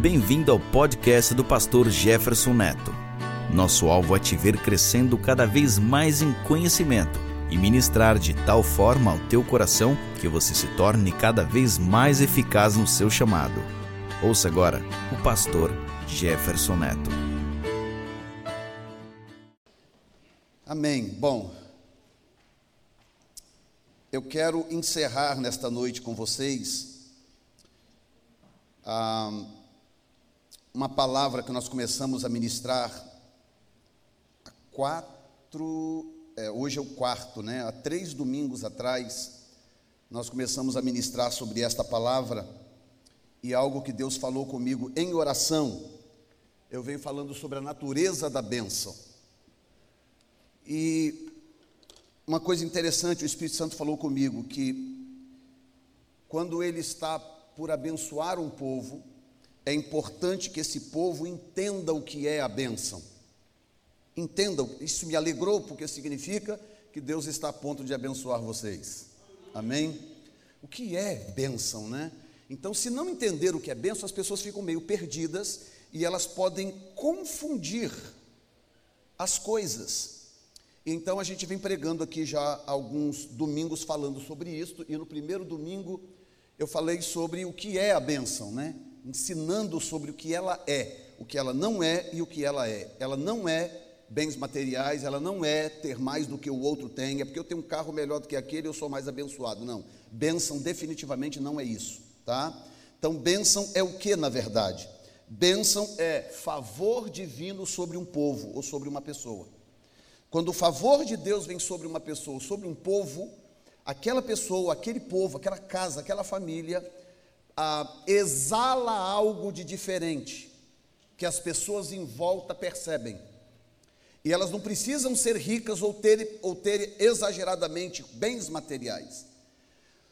Bem-vindo ao podcast do pastor Jefferson Neto. Nosso alvo é te ver crescendo cada vez mais em conhecimento e ministrar de tal forma ao teu coração que você se torne cada vez mais eficaz no seu chamado. Ouça agora o pastor Jefferson Neto. Amém. Bom, eu quero encerrar nesta noite com vocês ah, uma palavra que nós começamos a ministrar há quatro, é, hoje é o quarto, né? Há três domingos atrás, nós começamos a ministrar sobre esta palavra e algo que Deus falou comigo em oração. Eu venho falando sobre a natureza da bênção. E uma coisa interessante, o Espírito Santo falou comigo que quando ele está por abençoar um povo, é importante que esse povo entenda o que é a bênção. Entendam, isso me alegrou, porque significa que Deus está a ponto de abençoar vocês. Amém? O que é bênção, né? Então, se não entender o que é bênção, as pessoas ficam meio perdidas e elas podem confundir as coisas. Então, a gente vem pregando aqui já alguns domingos falando sobre isso, e no primeiro domingo eu falei sobre o que é a bênção, né? Ensinando sobre o que ela é, o que ela não é e o que ela é. Ela não é bens materiais, ela não é ter mais do que o outro tem, é porque eu tenho um carro melhor do que aquele, eu sou mais abençoado. Não, bênção definitivamente não é isso, tá? Então, bênção é o que na verdade? Bênção é favor divino sobre um povo ou sobre uma pessoa. Quando o favor de Deus vem sobre uma pessoa, sobre um povo, aquela pessoa, aquele povo, aquela casa, aquela família, ah, exala algo de diferente, que as pessoas em volta percebem. E elas não precisam ser ricas ou ter, ou ter exageradamente bens materiais.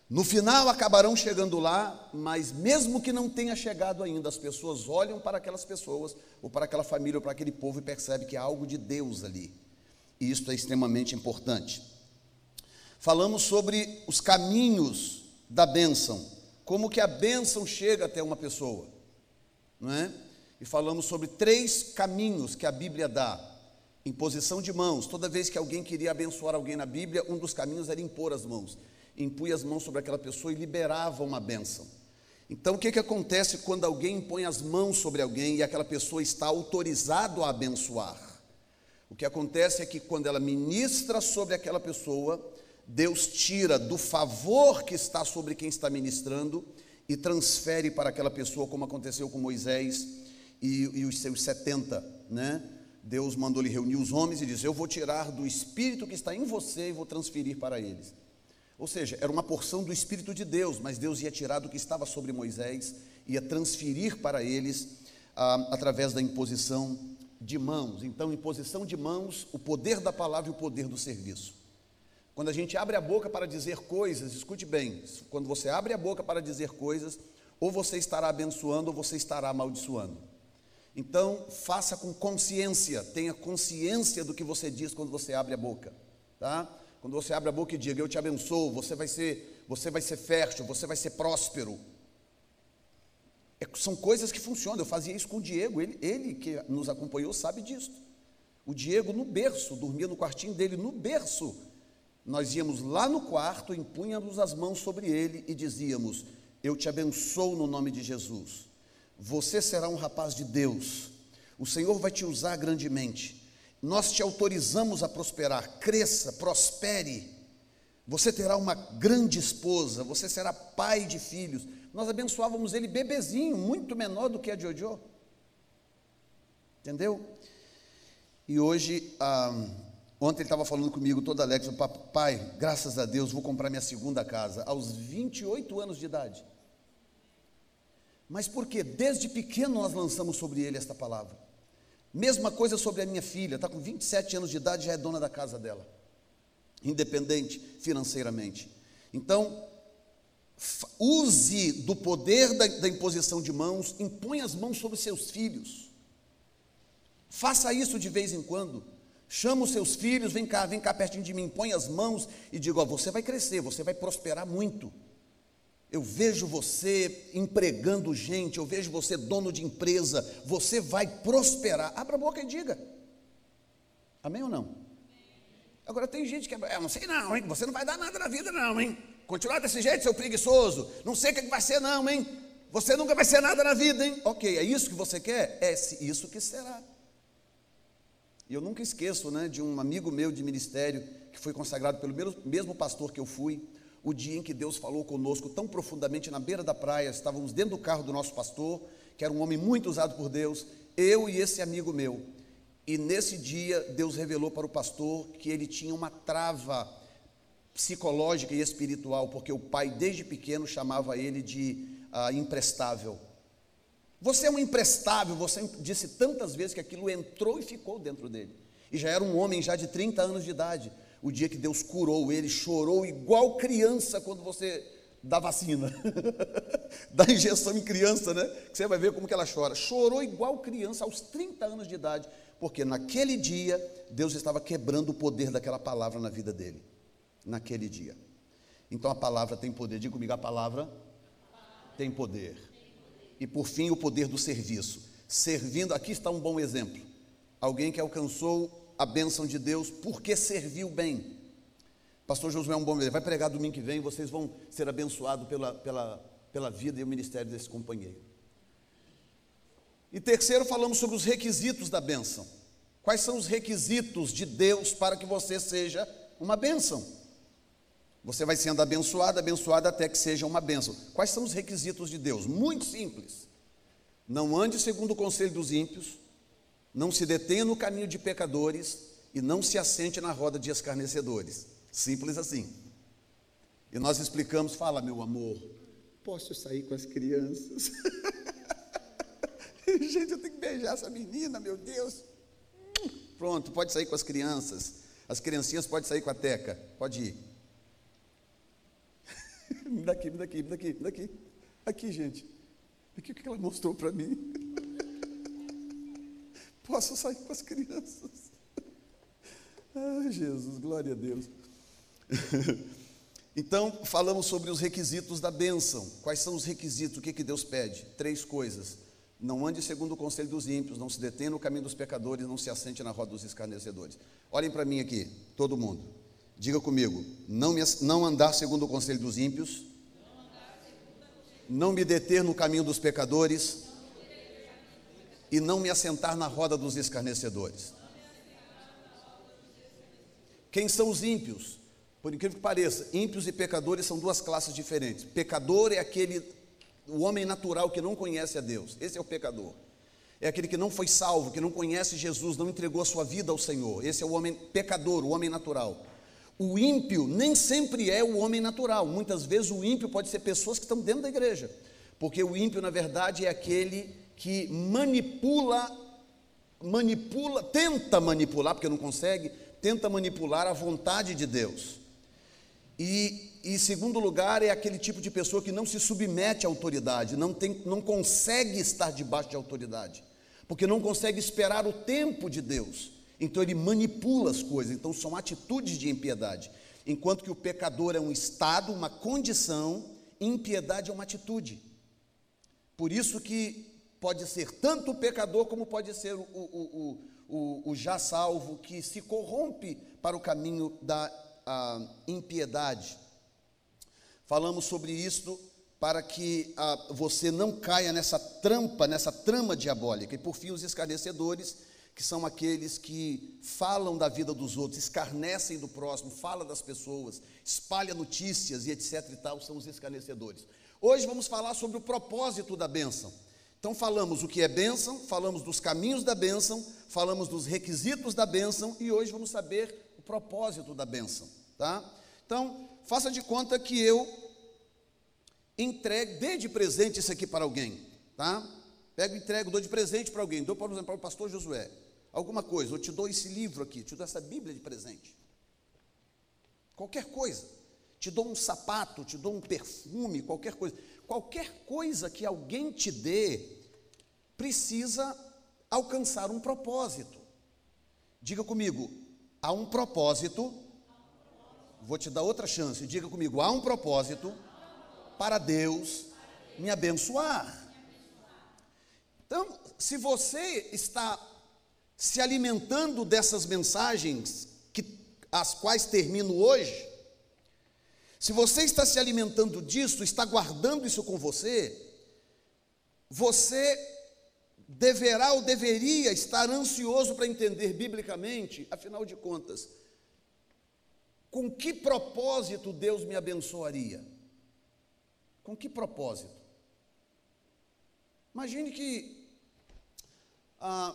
No final acabarão chegando lá, mas mesmo que não tenha chegado ainda, as pessoas olham para aquelas pessoas, ou para aquela família, ou para aquele povo e percebem que há algo de Deus ali. E isso é extremamente importante. Falamos sobre os caminhos da bênção como que a bênção chega até uma pessoa, não é? E falamos sobre três caminhos que a Bíblia dá. Imposição de mãos. Toda vez que alguém queria abençoar alguém na Bíblia, um dos caminhos era impor as mãos. Impunha as mãos sobre aquela pessoa e liberava uma bênção. Então, o que, que acontece quando alguém impõe as mãos sobre alguém e aquela pessoa está autorizado a abençoar? O que acontece é que quando ela ministra sobre aquela pessoa, Deus tira do favor que está sobre quem está ministrando e transfere para aquela pessoa, como aconteceu com Moisés e, e os seus 70, né? Deus mandou lhe reunir os homens e disse: Eu vou tirar do espírito que está em você e vou transferir para eles. Ou seja, era uma porção do espírito de Deus, mas Deus ia tirar do que estava sobre Moisés, ia transferir para eles ah, através da imposição de mãos. Então, imposição de mãos, o poder da palavra e o poder do serviço. Quando a gente abre a boca para dizer coisas, escute bem, quando você abre a boca para dizer coisas, ou você estará abençoando ou você estará amaldiçoando. Então, faça com consciência, tenha consciência do que você diz quando você abre a boca, tá? Quando você abre a boca e diga: "Eu te abençoo, você vai ser, você vai ser fértil, você vai ser próspero". É, são coisas que funcionam. Eu fazia isso com o Diego, ele, ele que nos acompanhou sabe disso. O Diego no berço, dormia no quartinho dele no berço nós íamos lá no quarto, impunhamos as mãos sobre ele e dizíamos: Eu te abençoo no nome de Jesus. Você será um rapaz de Deus. O Senhor vai te usar grandemente. Nós te autorizamos a prosperar. Cresça, prospere. Você terá uma grande esposa. Você será pai de filhos. Nós abençoávamos ele bebezinho, muito menor do que a Jojo. Entendeu? E hoje. Ah, Ontem ele estava falando comigo, todo alegre, pai, graças a Deus, vou comprar minha segunda casa, aos 28 anos de idade. Mas por quê? Desde pequeno nós lançamos sobre ele esta palavra. Mesma coisa sobre a minha filha, está com 27 anos de idade, já é dona da casa dela, independente financeiramente. Então, use do poder da, da imposição de mãos, impõe as mãos sobre seus filhos. Faça isso de vez em quando. Chama os seus filhos, vem cá, vem cá pertinho de mim, põe as mãos e diga: ó, você vai crescer, você vai prosperar muito. Eu vejo você empregando gente, eu vejo você dono de empresa, você vai prosperar. Abra a boca e diga. Amém ou não? Agora tem gente que é, não sei não, hein? Você não vai dar nada na vida, não, hein? Continuar desse jeito, seu preguiçoso. Não sei o que vai ser, não, hein? Você nunca vai ser nada na vida, hein? Ok, é isso que você quer? É isso que será. E eu nunca esqueço, né, de um amigo meu de ministério que foi consagrado pelo mesmo pastor que eu fui o dia em que Deus falou conosco tão profundamente na beira da praia. Estávamos dentro do carro do nosso pastor, que era um homem muito usado por Deus, eu e esse amigo meu. E nesse dia, Deus revelou para o pastor que ele tinha uma trava psicológica e espiritual, porque o pai, desde pequeno, chamava ele de ah, imprestável. Você é um imprestável, você disse tantas vezes que aquilo entrou e ficou dentro dele. E já era um homem já de 30 anos de idade o dia que Deus curou ele, chorou igual criança quando você dá vacina, dá injeção em criança, né? Que você vai ver como que ela chora. Chorou igual criança aos 30 anos de idade, porque naquele dia Deus estava quebrando o poder daquela palavra na vida dele. Naquele dia. Então a palavra tem poder. Diga comigo, a palavra tem poder. E por fim, o poder do serviço. Servindo, aqui está um bom exemplo. Alguém que alcançou a bênção de Deus porque serviu bem. Pastor Josué é um bom exemplo. Vai pregar domingo que vem, vocês vão ser abençoados pela, pela, pela vida e o ministério desse companheiro. E terceiro, falamos sobre os requisitos da bênção. Quais são os requisitos de Deus para que você seja uma bênção? Você vai sendo abençoado, abençoado até que seja uma bênção. Quais são os requisitos de Deus? Muito simples. Não ande segundo o conselho dos ímpios, não se detenha no caminho de pecadores e não se assente na roda de escarnecedores. Simples assim. E nós explicamos, fala, meu amor, posso sair com as crianças? Gente, eu tenho que beijar essa menina, meu Deus. Pronto, pode sair com as crianças. As criancinhas podem sair com a teca. Pode ir. Me daqui, me daqui, me daqui, me daqui. Aqui, gente. Aqui o que ela mostrou para mim. Posso sair com as crianças. Ai, Jesus, glória a Deus. Então, falamos sobre os requisitos da bênção. Quais são os requisitos? O que, que Deus pede? Três coisas. Não ande segundo o conselho dos ímpios, não se detenha no caminho dos pecadores, não se assente na roda dos escarnecedores. Olhem para mim aqui, todo mundo. Diga comigo: não, me, não andar segundo o conselho dos ímpios, não me deter no caminho dos pecadores, e não me assentar na roda dos escarnecedores. Quem são os ímpios? Por incrível que pareça, ímpios e pecadores são duas classes diferentes. Pecador é aquele, o homem natural que não conhece a Deus. Esse é o pecador. É aquele que não foi salvo, que não conhece Jesus, não entregou a sua vida ao Senhor. Esse é o homem pecador, o homem natural. O ímpio nem sempre é o homem natural. Muitas vezes o ímpio pode ser pessoas que estão dentro da igreja. Porque o ímpio, na verdade, é aquele que manipula, manipula, tenta manipular, porque não consegue, tenta manipular a vontade de Deus. E, segundo lugar, é aquele tipo de pessoa que não se submete à autoridade, não, tem, não consegue estar debaixo de autoridade, porque não consegue esperar o tempo de Deus. Então ele manipula as coisas, então são atitudes de impiedade. Enquanto que o pecador é um estado, uma condição, impiedade é uma atitude. Por isso que pode ser tanto o pecador como pode ser o, o, o, o já salvo que se corrompe para o caminho da impiedade. Falamos sobre isto para que você não caia nessa trampa, nessa trama diabólica. E por fim, os escarnecedores, que são aqueles que falam da vida dos outros, escarnecem do próximo, falam das pessoas, espalham notícias e etc e tal, são os escarnecedores. Hoje vamos falar sobre o propósito da bênção. Então falamos o que é bênção, falamos dos caminhos da bênção, falamos dos requisitos da bênção e hoje vamos saber o propósito da bênção, tá? Então, faça de conta que eu entregue, dê de presente isso aqui para alguém, tá? Pego entrego, dou de presente para alguém, dou, por exemplo, para o pastor Josué, alguma coisa, eu te dou esse livro aqui, te dou essa Bíblia de presente. Qualquer coisa. Te dou um sapato, te dou um perfume, qualquer coisa qualquer coisa que alguém te dê precisa alcançar um propósito. Diga comigo, há um propósito. Vou te dar outra chance. Diga comigo, há um propósito para Deus me abençoar. Então, se você está se alimentando dessas mensagens que as quais termino hoje, se você está se alimentando disso, está guardando isso com você, você deverá ou deveria estar ansioso para entender biblicamente, afinal de contas, com que propósito Deus me abençoaria? Com que propósito? Imagine que ah,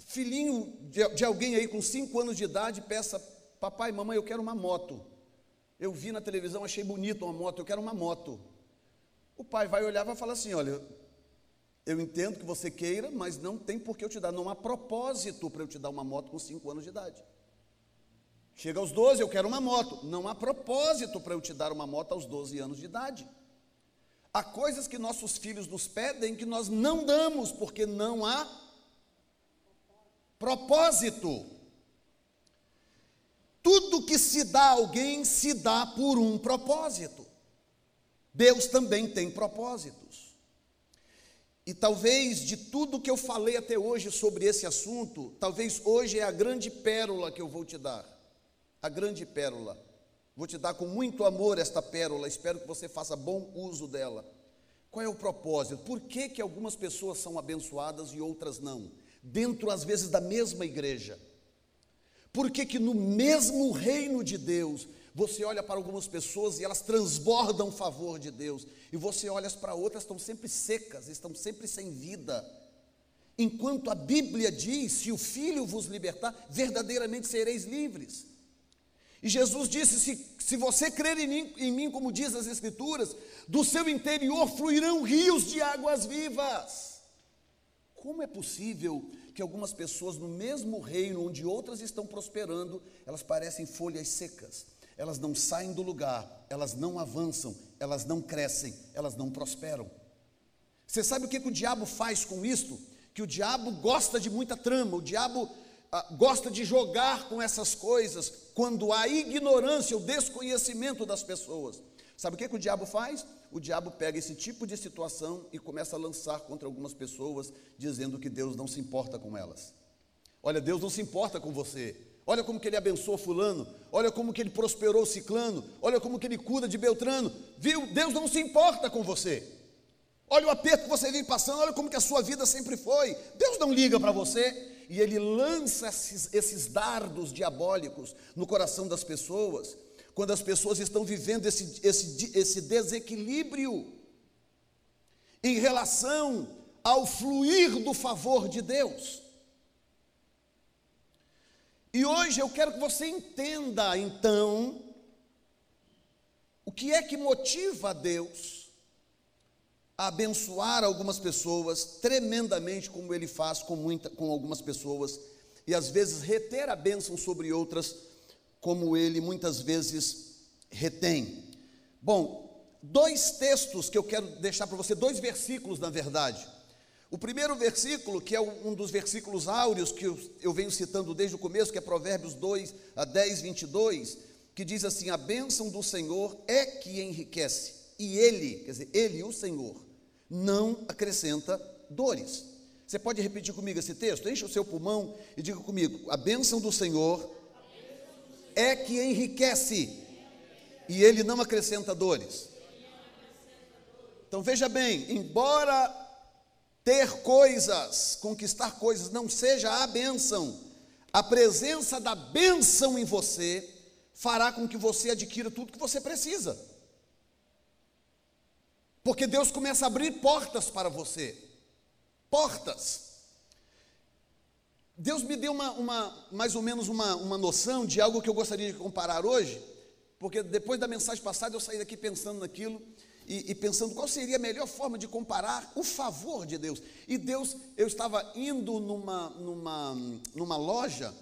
filhinho de, de alguém aí com cinco anos de idade peça, papai, mamãe, eu quero uma moto. Eu vi na televisão, achei bonito uma moto, eu quero uma moto. O pai vai olhar e vai falar assim: olha, eu entendo que você queira, mas não tem por que eu te dar, não há propósito para eu te dar uma moto com 5 anos de idade. Chega aos 12, eu quero uma moto. Não há propósito para eu te dar uma moto aos 12 anos de idade. Há coisas que nossos filhos nos pedem que nós não damos, porque não há propósito. Tudo que se dá a alguém se dá por um propósito. Deus também tem propósitos. E talvez de tudo que eu falei até hoje sobre esse assunto, talvez hoje é a grande pérola que eu vou te dar. A grande pérola. Vou te dar com muito amor esta pérola, espero que você faça bom uso dela. Qual é o propósito? Por que, que algumas pessoas são abençoadas e outras não? Dentro, às vezes, da mesma igreja. Por que, que no mesmo reino de Deus você olha para algumas pessoas e elas transbordam o favor de Deus, e você olha para outras, estão sempre secas, estão sempre sem vida. Enquanto a Bíblia diz: se o Filho vos libertar, verdadeiramente sereis livres. E Jesus disse: se, se você crer em mim, em mim, como diz as Escrituras, do seu interior fluirão rios de águas vivas. Como é possível que algumas pessoas, no mesmo reino onde outras estão prosperando, elas parecem folhas secas? elas não saem do lugar, elas não avançam, elas não crescem, elas não prosperam. Você sabe o que, que o diabo faz com isto? Que o diabo gosta de muita trama, o diabo ah, gosta de jogar com essas coisas quando há ignorância, o desconhecimento das pessoas. Sabe o que, que o diabo faz? O diabo pega esse tipo de situação e começa a lançar contra algumas pessoas, dizendo que Deus não se importa com elas. Olha, Deus não se importa com você. Olha como que ele abençoa fulano, olha como que ele prosperou ciclano, olha como que ele cuida de Beltrano. Viu? Deus não se importa com você. Olha o aperto que você vem passando, olha como que a sua vida sempre foi. Deus não liga para você e ele lança esses, esses dardos diabólicos no coração das pessoas, quando as pessoas estão vivendo esse, esse, esse desequilíbrio em relação ao fluir do favor de Deus. E hoje eu quero que você entenda, então, o que é que motiva a Deus a abençoar algumas pessoas tremendamente, como Ele faz com, muita, com algumas pessoas, e às vezes reter a bênção sobre outras, como Ele muitas vezes retém. Bom, dois textos que eu quero deixar para você, dois versículos, na verdade. O primeiro versículo, que é um dos versículos áureos que eu venho citando desde o começo, que é Provérbios 2 a 10, 22, que diz assim: A bênção do Senhor é que enriquece, e Ele, quer dizer, Ele, o Senhor, não acrescenta dores. Você pode repetir comigo esse texto? Enche o seu pulmão e diga comigo: A bênção do Senhor é que enriquece, e Ele não acrescenta dores. Então veja bem, embora ter coisas, conquistar coisas, não seja a bênção. A presença da bênção em você fará com que você adquira tudo que você precisa. Porque Deus começa a abrir portas para você. Portas. Deus me deu uma, uma mais ou menos uma, uma noção de algo que eu gostaria de comparar hoje, porque depois da mensagem passada eu saí daqui pensando naquilo e, e, pensando qual seria a melhor forma de comparar o favor de Deus. E Deus, eu estava indo numa, numa, numa loja,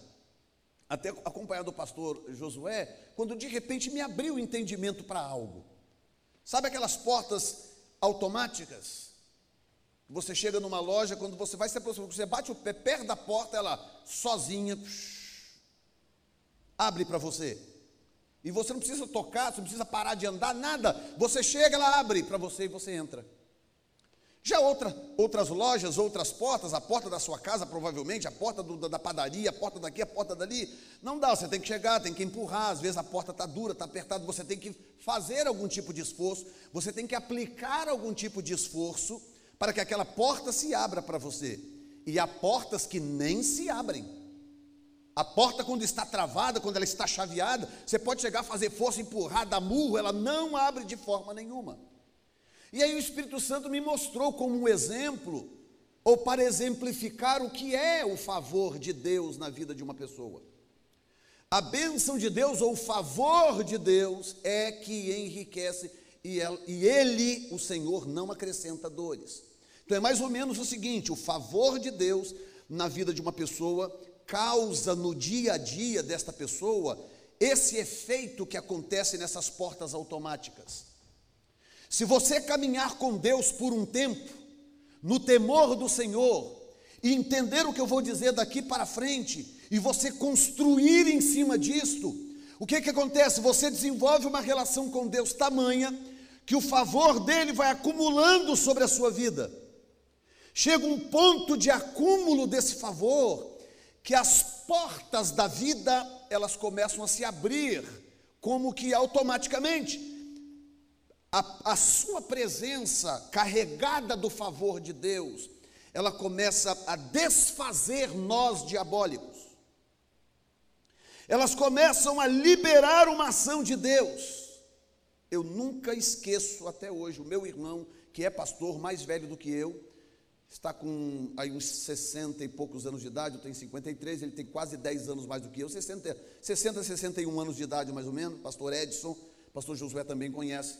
até acompanhado do pastor Josué, quando de repente me abriu o entendimento para algo. Sabe aquelas portas automáticas? Você chega numa loja, quando você vai se aproximar, você bate o pé perto da porta, ela sozinha abre para você. E você não precisa tocar, você não precisa parar de andar, nada. Você chega, ela abre para você e você entra. Já outra, outras lojas, outras portas, a porta da sua casa, provavelmente, a porta do, da padaria, a porta daqui, a porta dali, não dá, você tem que chegar, tem que empurrar, às vezes a porta está dura, está apertada, você tem que fazer algum tipo de esforço, você tem que aplicar algum tipo de esforço para que aquela porta se abra para você. E há portas que nem se abrem. A porta, quando está travada, quando ela está chaveada, você pode chegar a fazer força, empurrar, dar murro, ela não abre de forma nenhuma. E aí o Espírito Santo me mostrou como um exemplo, ou para exemplificar o que é o favor de Deus na vida de uma pessoa. A bênção de Deus ou o favor de Deus é que enriquece e ele, o Senhor, não acrescenta dores. Então é mais ou menos o seguinte: o favor de Deus na vida de uma pessoa causa no dia a dia desta pessoa esse efeito que acontece nessas portas automáticas. Se você caminhar com Deus por um tempo, no temor do Senhor, e entender o que eu vou dizer daqui para frente, e você construir em cima disto, o que que acontece? Você desenvolve uma relação com Deus tamanha que o favor dele vai acumulando sobre a sua vida. Chega um ponto de acúmulo desse favor que as portas da vida elas começam a se abrir, como que automaticamente. A, a sua presença carregada do favor de Deus, ela começa a desfazer nós diabólicos. Elas começam a liberar uma ação de Deus. Eu nunca esqueço até hoje o meu irmão, que é pastor mais velho do que eu, está com aí uns 60 e poucos anos de idade, eu tenho 53, ele tem quase 10 anos mais do que eu, 60, 60 61 anos de idade mais ou menos, pastor Edson, pastor Josué também conhece.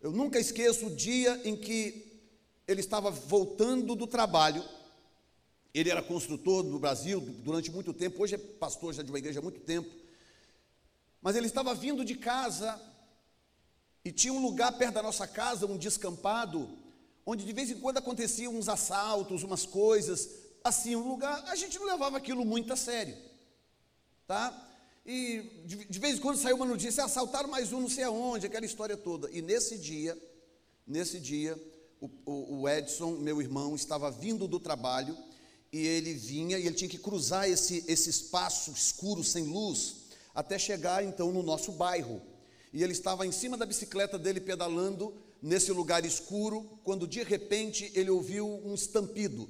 Eu nunca esqueço o dia em que ele estava voltando do trabalho, ele era construtor no Brasil durante muito tempo, hoje é pastor já de uma igreja há muito tempo, mas ele estava vindo de casa e tinha um lugar perto da nossa casa, um descampado, onde de vez em quando aconteciam uns assaltos, umas coisas, assim, um lugar, a gente não levava aquilo muito a sério, tá? E de, de vez em quando saiu uma notícia, assaltaram mais um não sei aonde, aquela história toda. E nesse dia, nesse dia, o, o, o Edson, meu irmão, estava vindo do trabalho e ele vinha e ele tinha que cruzar esse, esse espaço escuro, sem luz, até chegar então no nosso bairro. E ele estava em cima da bicicleta dele pedalando nesse lugar escuro, quando de repente ele ouviu um estampido.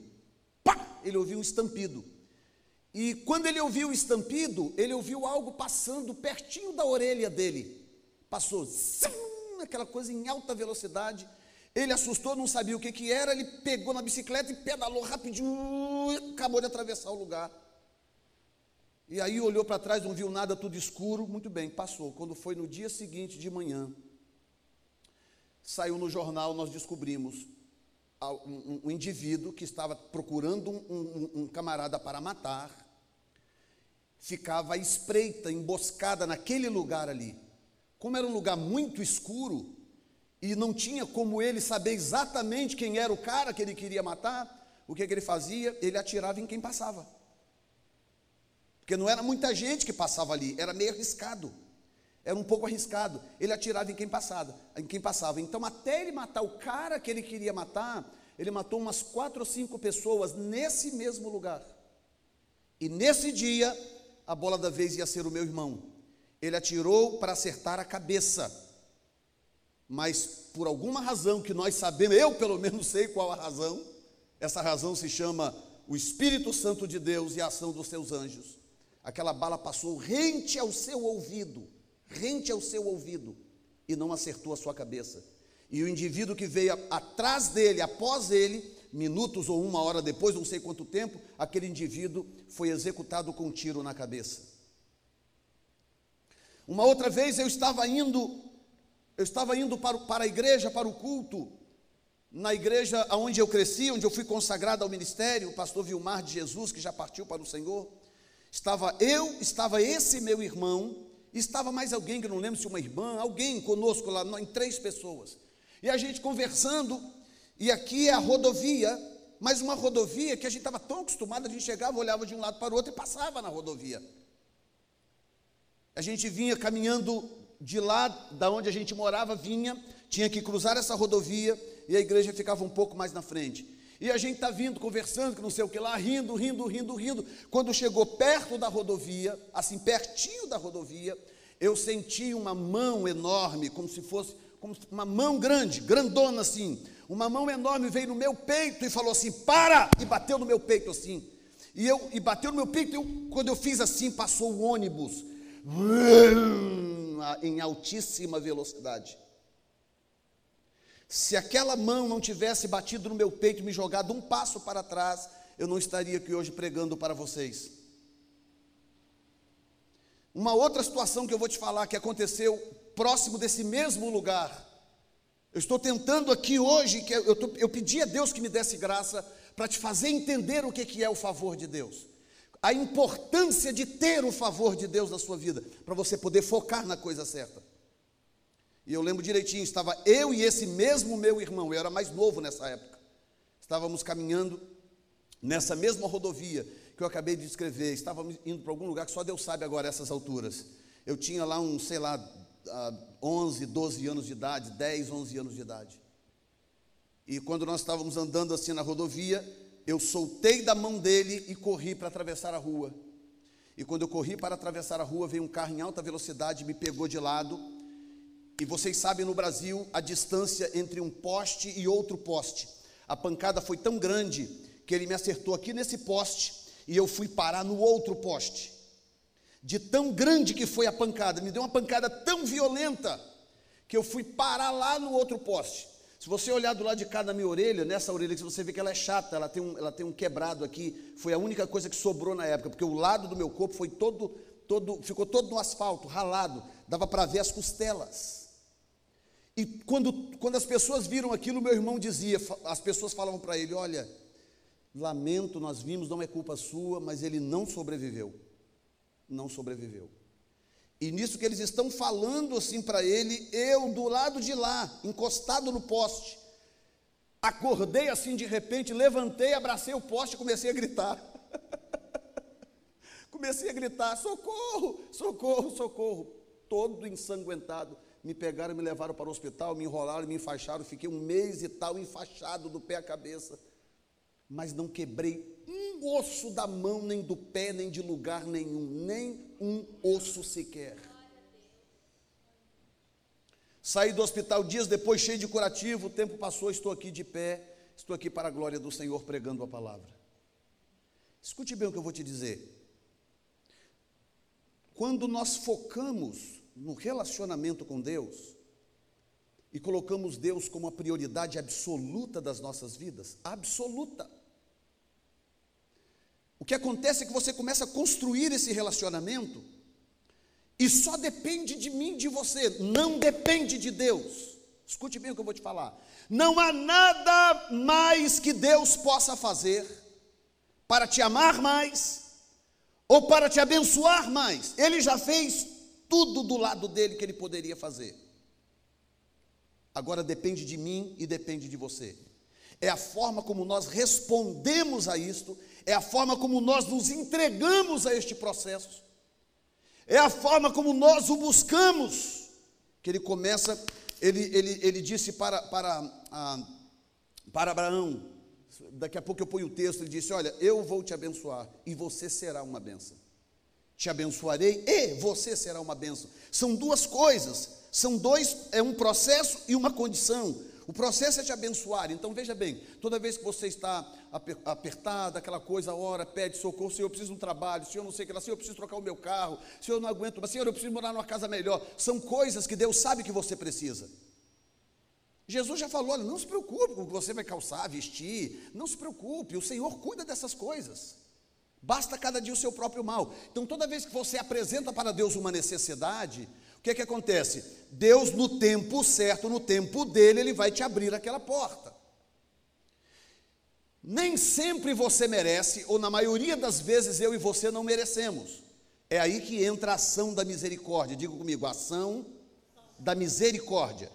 Pá! Ele ouviu um estampido. E quando ele ouviu o estampido, ele ouviu algo passando pertinho da orelha dele. Passou, aquela coisa em alta velocidade. Ele assustou, não sabia o que, que era, ele pegou na bicicleta e pedalou rapidinho, acabou de atravessar o lugar. E aí olhou para trás, não viu nada, tudo escuro, muito bem, passou. Quando foi no dia seguinte de manhã, saiu no jornal, nós descobrimos um, um indivíduo que estava procurando um, um, um camarada para matar, ficava espreita, emboscada naquele lugar ali. Como era um lugar muito escuro e não tinha como ele saber exatamente quem era o cara que ele queria matar, o que, que ele fazia? Ele atirava em quem passava. Porque não era muita gente que passava ali, era meio arriscado. Era um pouco arriscado. Ele atirava em quem passava, em quem passava. Então, até ele matar o cara que ele queria matar, ele matou umas quatro ou cinco pessoas nesse mesmo lugar. E nesse dia, a bola da vez ia ser o meu irmão. Ele atirou para acertar a cabeça. Mas por alguma razão que nós sabemos, eu pelo menos sei qual a razão, essa razão se chama o Espírito Santo de Deus e a ação dos seus anjos. Aquela bala passou rente ao seu ouvido rente ao seu ouvido e não acertou a sua cabeça. E o indivíduo que veio atrás dele, após ele, minutos ou uma hora depois, não sei quanto tempo, aquele indivíduo foi executado com um tiro na cabeça. Uma outra vez eu estava indo, eu estava indo para, para a igreja, para o culto, na igreja onde eu cresci, onde eu fui consagrado ao ministério, o pastor Vilmar de Jesus, que já partiu para o Senhor. Estava eu, estava esse meu irmão, estava mais alguém, que não lembro se uma irmã, alguém conosco lá, em três pessoas. E a gente conversando, e aqui é a rodovia, mas uma rodovia que a gente estava tão acostumado, a gente chegava, olhava de um lado para o outro e passava na rodovia. A gente vinha caminhando de lá, da onde a gente morava, vinha, tinha que cruzar essa rodovia e a igreja ficava um pouco mais na frente. E a gente está vindo, conversando, que não sei o que lá, rindo, rindo, rindo, rindo. Quando chegou perto da rodovia, assim, pertinho da rodovia, eu senti uma mão enorme, como se fosse como uma mão grande, grandona assim. Uma mão enorme veio no meu peito e falou assim: para! E bateu no meu peito assim. E, eu, e bateu no meu peito, eu, quando eu fiz assim, passou o ônibus em altíssima velocidade. Se aquela mão não tivesse batido no meu peito e me jogado um passo para trás, eu não estaria aqui hoje pregando para vocês. Uma outra situação que eu vou te falar que aconteceu próximo desse mesmo lugar. Eu estou tentando aqui hoje, que eu, eu pedi a Deus que me desse graça para te fazer entender o que, que é o favor de Deus. A importância de ter o favor de Deus na sua vida, para você poder focar na coisa certa. E eu lembro direitinho, estava eu e esse mesmo meu irmão, eu era mais novo nessa época. Estávamos caminhando nessa mesma rodovia que eu acabei de descrever. Estávamos indo para algum lugar que só Deus sabe agora essas alturas. Eu tinha lá um, sei lá, 11, 12 anos de idade, 10, 11 anos de idade. E quando nós estávamos andando assim na rodovia, eu soltei da mão dele e corri para atravessar a rua. E quando eu corri para atravessar a rua, veio um carro em alta velocidade, me pegou de lado e vocês sabem no Brasil a distância entre um poste e outro poste. A pancada foi tão grande que ele me acertou aqui nesse poste e eu fui parar no outro poste. De tão grande que foi a pancada, me deu uma pancada tão violenta que eu fui parar lá no outro poste. Se você olhar do lado de cá da minha orelha, nessa orelha, você vê que ela é chata, ela tem, um, ela tem um quebrado aqui. Foi a única coisa que sobrou na época, porque o lado do meu corpo foi todo, todo ficou todo no asfalto, ralado, dava para ver as costelas. E quando, quando as pessoas viram aquilo, meu irmão dizia, as pessoas falavam para ele: Olha, lamento, nós vimos, não é culpa sua, mas ele não sobreviveu. Não sobreviveu. E nisso que eles estão falando assim para ele, eu do lado de lá, encostado no poste, acordei assim de repente, levantei, abracei o poste e comecei a gritar. comecei a gritar: socorro, socorro, socorro, todo ensanguentado me pegaram, me levaram para o hospital, me enrolaram, me enfaixaram, fiquei um mês e tal enfaixado do pé à cabeça, mas não quebrei um osso da mão, nem do pé, nem de lugar nenhum, nem um osso sequer. Saí do hospital dias depois, cheio de curativo, o tempo passou, estou aqui de pé, estou aqui para a glória do Senhor pregando a palavra. Escute bem o que eu vou te dizer. Quando nós focamos no relacionamento com Deus e colocamos Deus como a prioridade absoluta das nossas vidas, absoluta. O que acontece é que você começa a construir esse relacionamento e só depende de mim, de você, não depende de Deus. Escute bem o que eu vou te falar. Não há nada mais que Deus possa fazer para te amar mais ou para te abençoar mais. Ele já fez tudo do lado dele que ele poderia fazer. Agora depende de mim e depende de você. É a forma como nós respondemos a isto, é a forma como nós nos entregamos a este processo, é a forma como nós o buscamos. Que ele começa, ele, ele, ele disse para, para, a, para Abraão, daqui a pouco eu ponho o texto, ele disse: Olha, eu vou te abençoar e você será uma benção te abençoarei e você será uma bênção. São duas coisas, são dois, é um processo e uma condição. O processo é te abençoar. Então veja bem, toda vez que você está apertado, aquela coisa, ora, pede socorro, Senhor, eu preciso de um trabalho, Senhor, não sei o que lá, Senhor, eu preciso trocar o meu carro, Senhor, eu não aguento, mas Senhor, eu preciso morar numa casa melhor. São coisas que Deus sabe que você precisa. Jesus já falou: olha, não se preocupe com o que você vai calçar, vestir, não se preocupe, o Senhor cuida dessas coisas. Basta cada dia o seu próprio mal. Então, toda vez que você apresenta para Deus uma necessidade, o que é que acontece? Deus, no tempo certo, no tempo dele, ele vai te abrir aquela porta. Nem sempre você merece, ou na maioria das vezes eu e você não merecemos. É aí que entra a ação da misericórdia. Diga comigo, ação da misericórdia.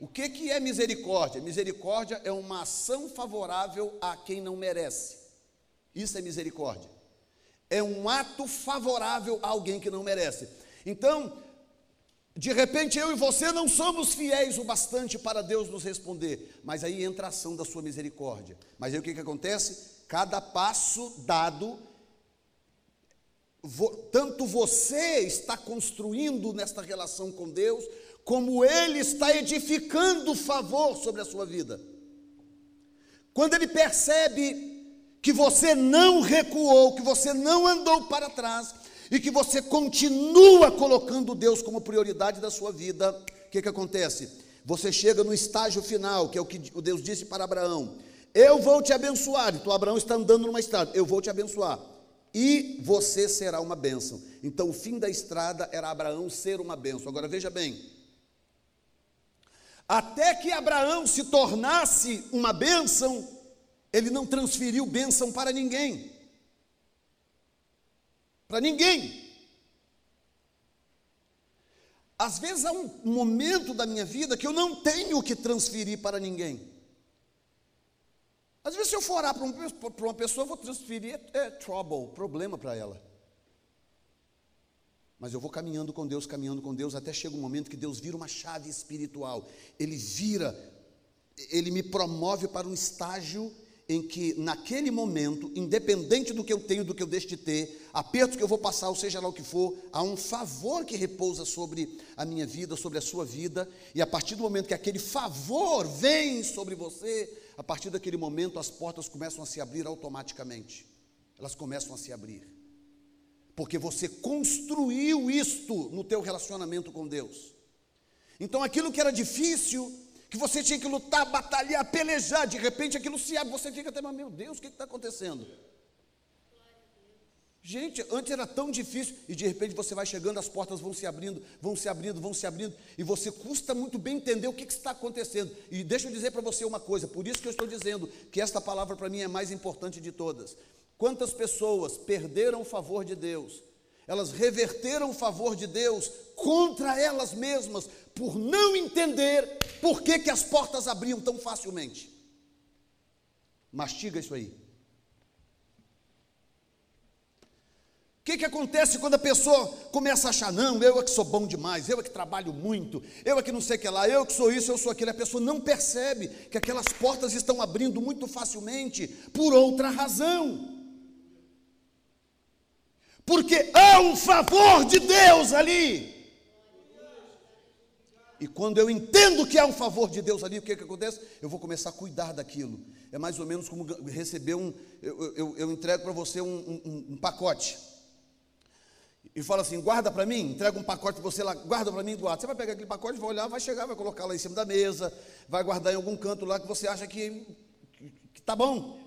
O que, que é misericórdia? Misericórdia é uma ação favorável a quem não merece. Isso é misericórdia é um ato favorável a alguém que não merece. Então, de repente eu e você não somos fiéis o bastante para Deus nos responder, mas aí entra a ação da sua misericórdia. Mas aí o que, que acontece? Cada passo dado, tanto você está construindo nesta relação com Deus, como Ele está edificando favor sobre a sua vida. Quando Ele percebe que você não recuou, que você não andou para trás, e que você continua colocando Deus como prioridade da sua vida, o que, que acontece? Você chega no estágio final, que é o que Deus disse para Abraão: Eu vou te abençoar. Então Abraão está andando numa estrada, eu vou te abençoar. E você será uma bênção. Então o fim da estrada era Abraão ser uma bênção. Agora veja bem. Até que Abraão se tornasse uma bênção, ele não transferiu bênção para ninguém para ninguém. Às vezes há um momento da minha vida que eu não tenho que transferir para ninguém. Às vezes, se eu for orar para uma pessoa, eu vou transferir, é, é trouble, problema para ela. Mas eu vou caminhando com Deus, caminhando com Deus, até chega um momento que Deus vira uma chave espiritual. Ele vira, ele me promove para um estágio em que, naquele momento, independente do que eu tenho, do que eu deixo de ter, aperto que eu vou passar, ou seja lá o que for, há um favor que repousa sobre a minha vida, sobre a sua vida, e a partir do momento que aquele favor vem sobre você, a partir daquele momento as portas começam a se abrir automaticamente. Elas começam a se abrir. Porque você construiu isto no teu relacionamento com Deus. Então aquilo que era difícil, que você tinha que lutar, batalhar, pelejar, de repente aquilo se abre, você fica até, meu Deus, o que está acontecendo? Gente, antes era tão difícil e de repente você vai chegando, as portas vão se abrindo, vão se abrindo, vão se abrindo, e você custa muito bem entender o que, que está acontecendo. E deixa eu dizer para você uma coisa, por isso que eu estou dizendo que esta palavra para mim é mais importante de todas. Quantas pessoas perderam o favor de Deus elas reverteram o favor de Deus contra elas mesmas, por não entender por que, que as portas abriam tão facilmente. Mastiga isso aí. O que, que acontece quando a pessoa começa a achar, não, eu é que sou bom demais, eu é que trabalho muito, eu é que não sei o que lá, eu que sou isso, eu sou aquilo. A pessoa não percebe que aquelas portas estão abrindo muito facilmente por outra razão porque há um favor de Deus ali. E quando eu entendo que há um favor de Deus ali, o que, que acontece? Eu vou começar a cuidar daquilo. É mais ou menos como receber um. Eu, eu, eu entrego para você um, um, um, pacote. E fala assim: guarda para mim, entrega um pacote para você lá, guarda para mim, guarda. Você vai pegar aquele pacote, vai olhar, vai chegar, vai colocar lá em cima da mesa, vai guardar em algum canto lá que você acha que está bom.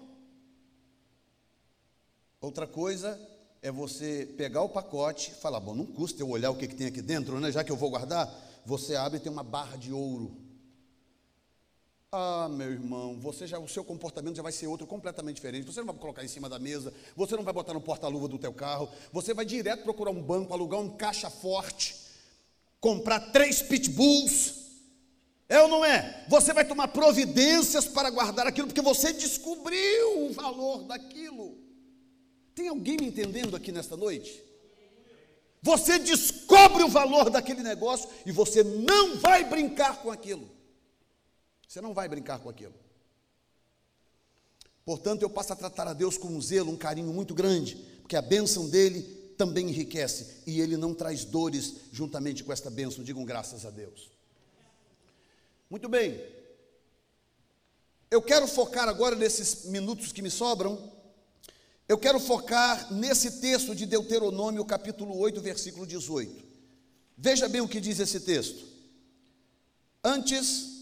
Outra coisa é você pegar o pacote e falar: bom, não custa eu olhar o que, que tem aqui dentro, né? Já que eu vou guardar, você abre e tem uma barra de ouro. Ah, meu irmão, você já, o seu comportamento já vai ser outro completamente diferente. Você não vai colocar em cima da mesa, você não vai botar no porta-luva do teu carro, você vai direto procurar um banco, alugar um caixa forte, comprar três pitbulls. É ou não é? Você vai tomar providências para guardar aquilo, porque você descobriu o valor daquilo. Tem alguém me entendendo aqui nesta noite? Você descobre o valor daquele negócio e você não vai brincar com aquilo. Você não vai brincar com aquilo. Portanto, eu passo a tratar a Deus com um zelo, um carinho muito grande, porque a bênção dele também enriquece e ele não traz dores juntamente com esta bênção. Digam graças a Deus. Muito bem. Eu quero focar agora nesses minutos que me sobram eu quero focar nesse texto de Deuteronômio, capítulo 8, versículo 18. Veja bem o que diz esse texto. Antes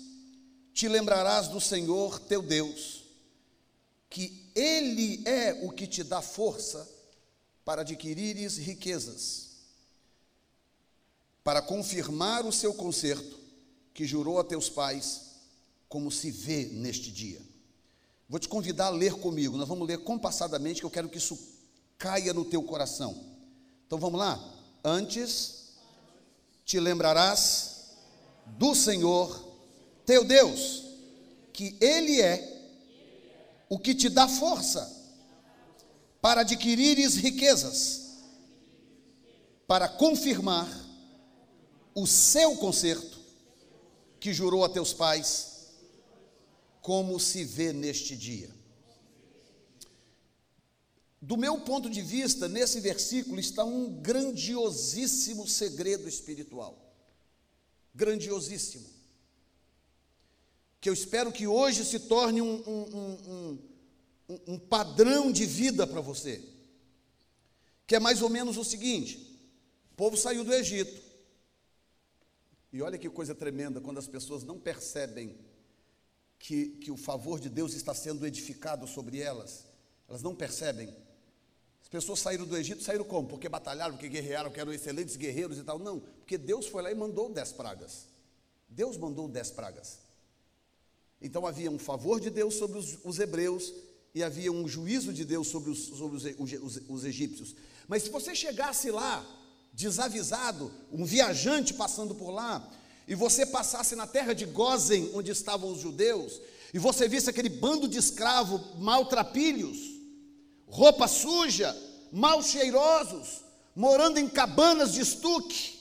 te lembrarás do Senhor teu Deus, que Ele é o que te dá força para adquirires riquezas, para confirmar o seu conserto que jurou a teus pais, como se vê neste dia. Vou te convidar a ler comigo. Nós vamos ler compassadamente, que eu quero que isso caia no teu coração. Então vamos lá? Antes te lembrarás do Senhor teu Deus, que Ele é o que te dá força para adquirires riquezas, para confirmar o seu conserto que jurou a teus pais, como se vê neste dia. Do meu ponto de vista, nesse versículo está um grandiosíssimo segredo espiritual. Grandiosíssimo. Que eu espero que hoje se torne um, um, um, um padrão de vida para você. Que é mais ou menos o seguinte: o povo saiu do Egito. E olha que coisa tremenda quando as pessoas não percebem que, que o favor de Deus está sendo edificado sobre elas. Elas não percebem pessoas saíram do Egito, saíram como? Porque batalharam, porque guerrearam, porque eram excelentes guerreiros e tal. Não, porque Deus foi lá e mandou dez pragas. Deus mandou dez pragas. Então havia um favor de Deus sobre os, os hebreus e havia um juízo de Deus sobre, os, sobre os, os, os egípcios. Mas se você chegasse lá, desavisado, um viajante passando por lá, e você passasse na terra de Gozen, onde estavam os judeus, e você visse aquele bando de escravos maltrapilhos, roupa suja, mal cheirosos, morando em cabanas de estuque,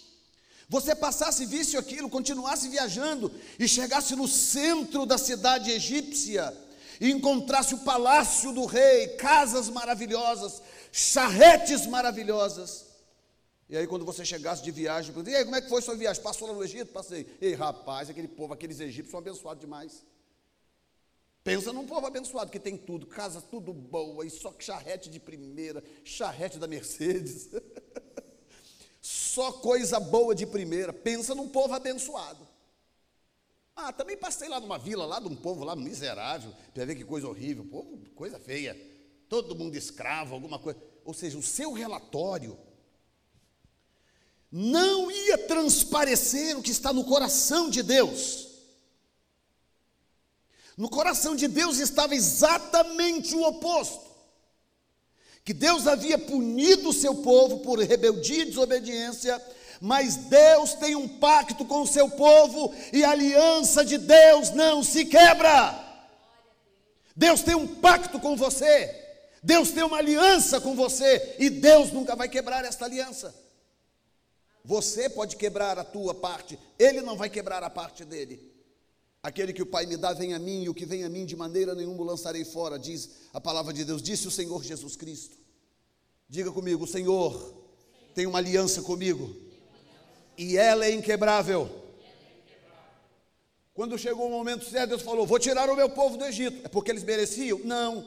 você passasse, visse aquilo, continuasse viajando e chegasse no centro da cidade egípcia e encontrasse o palácio do rei, casas maravilhosas, charretes maravilhosas. E aí, quando você chegasse de viagem, e aí, como é que foi sua viagem? Passou lá no Egito? Passei. Ei, rapaz, aquele povo, aqueles egípcios são abençoados demais. Pensa num povo abençoado que tem tudo, casa tudo boa, e só charrete de primeira, charrete da Mercedes. só coisa boa de primeira. Pensa num povo abençoado. Ah, também passei lá numa vila, lá de um povo lá miserável, para ver que coisa horrível, povo, coisa feia. Todo mundo escravo, alguma coisa. Ou seja, o seu relatório não ia transparecer o que está no coração de Deus. No coração de Deus estava exatamente o oposto. Que Deus havia punido o seu povo por rebeldia e desobediência, mas Deus tem um pacto com o seu povo e a aliança de Deus não se quebra. Deus tem um pacto com você, Deus tem uma aliança com você e Deus nunca vai quebrar esta aliança. Você pode quebrar a tua parte, Ele não vai quebrar a parte dele. Aquele que o Pai me dá, vem a mim, e o que vem a mim, de maneira nenhuma lançarei fora, diz a palavra de Deus, disse o Senhor Jesus Cristo. Diga comigo: o Senhor tem uma aliança comigo, e ela é inquebrável. Quando chegou o momento certo, Deus falou: Vou tirar o meu povo do Egito. É porque eles mereciam? Não.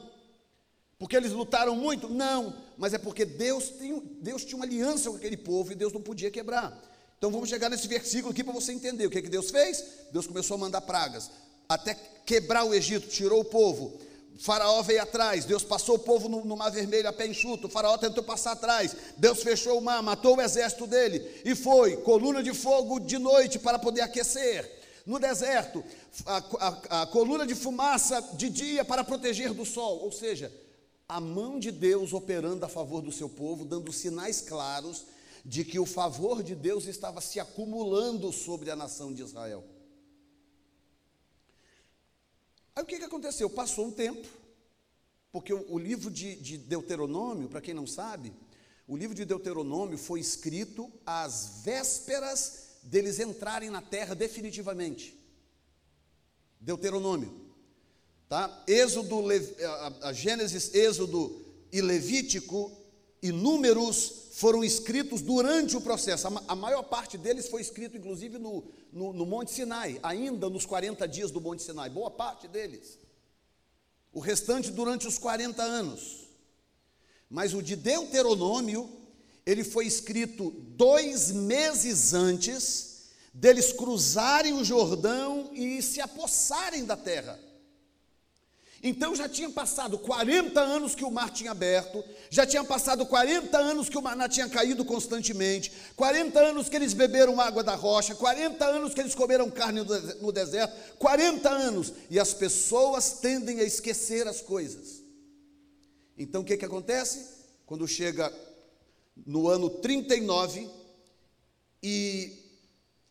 Porque eles lutaram muito? Não. Mas é porque Deus, tem, Deus tinha uma aliança com aquele povo e Deus não podia quebrar. Então vamos chegar nesse versículo aqui para você entender o que, que Deus fez. Deus começou a mandar pragas, até quebrar o Egito, tirou o povo. Faraó veio atrás, Deus passou o povo no, no, mar vermelho a pé enxuto, o faraó tentou passar atrás, Deus fechou o mar, matou o exército dele, e foi, coluna de fogo de noite para poder aquecer, no deserto, a, a, a coluna de fumaça de dia para proteger do sol, ou seja, a mão de Deus operando a favor do seu povo, dando sinais claros de que o favor de Deus estava se acumulando sobre a nação de Israel. Aí o que, que aconteceu? Passou um tempo, porque o, o livro de, de Deuteronômio, para quem não sabe, o livro de Deuteronômio foi escrito às vésperas deles entrarem na terra definitivamente. Deuteronômio, tá? Êxodo, a, Gênesis, Êxodo e Levítico e Números foram escritos durante o processo. A maior parte deles foi escrito, inclusive, no, no, no, Monte Sinai, ainda nos 40 dias do Monte Sinai, boa parte deles. O restante durante os 40 anos. Mas o de Deuteronômio, ele foi escrito dois meses antes deles cruzarem o Jordão e se apossarem da terra. Então já tinha passado 40 anos que o mar tinha aberto, já tinha passado 40 anos que o maná tinha caído constantemente, 40 anos que eles beberam água da rocha, 40 anos que eles comeram carne no deserto, 40 anos, e as pessoas tendem a esquecer as coisas. Então o que, que acontece? Quando chega no ano 39 e,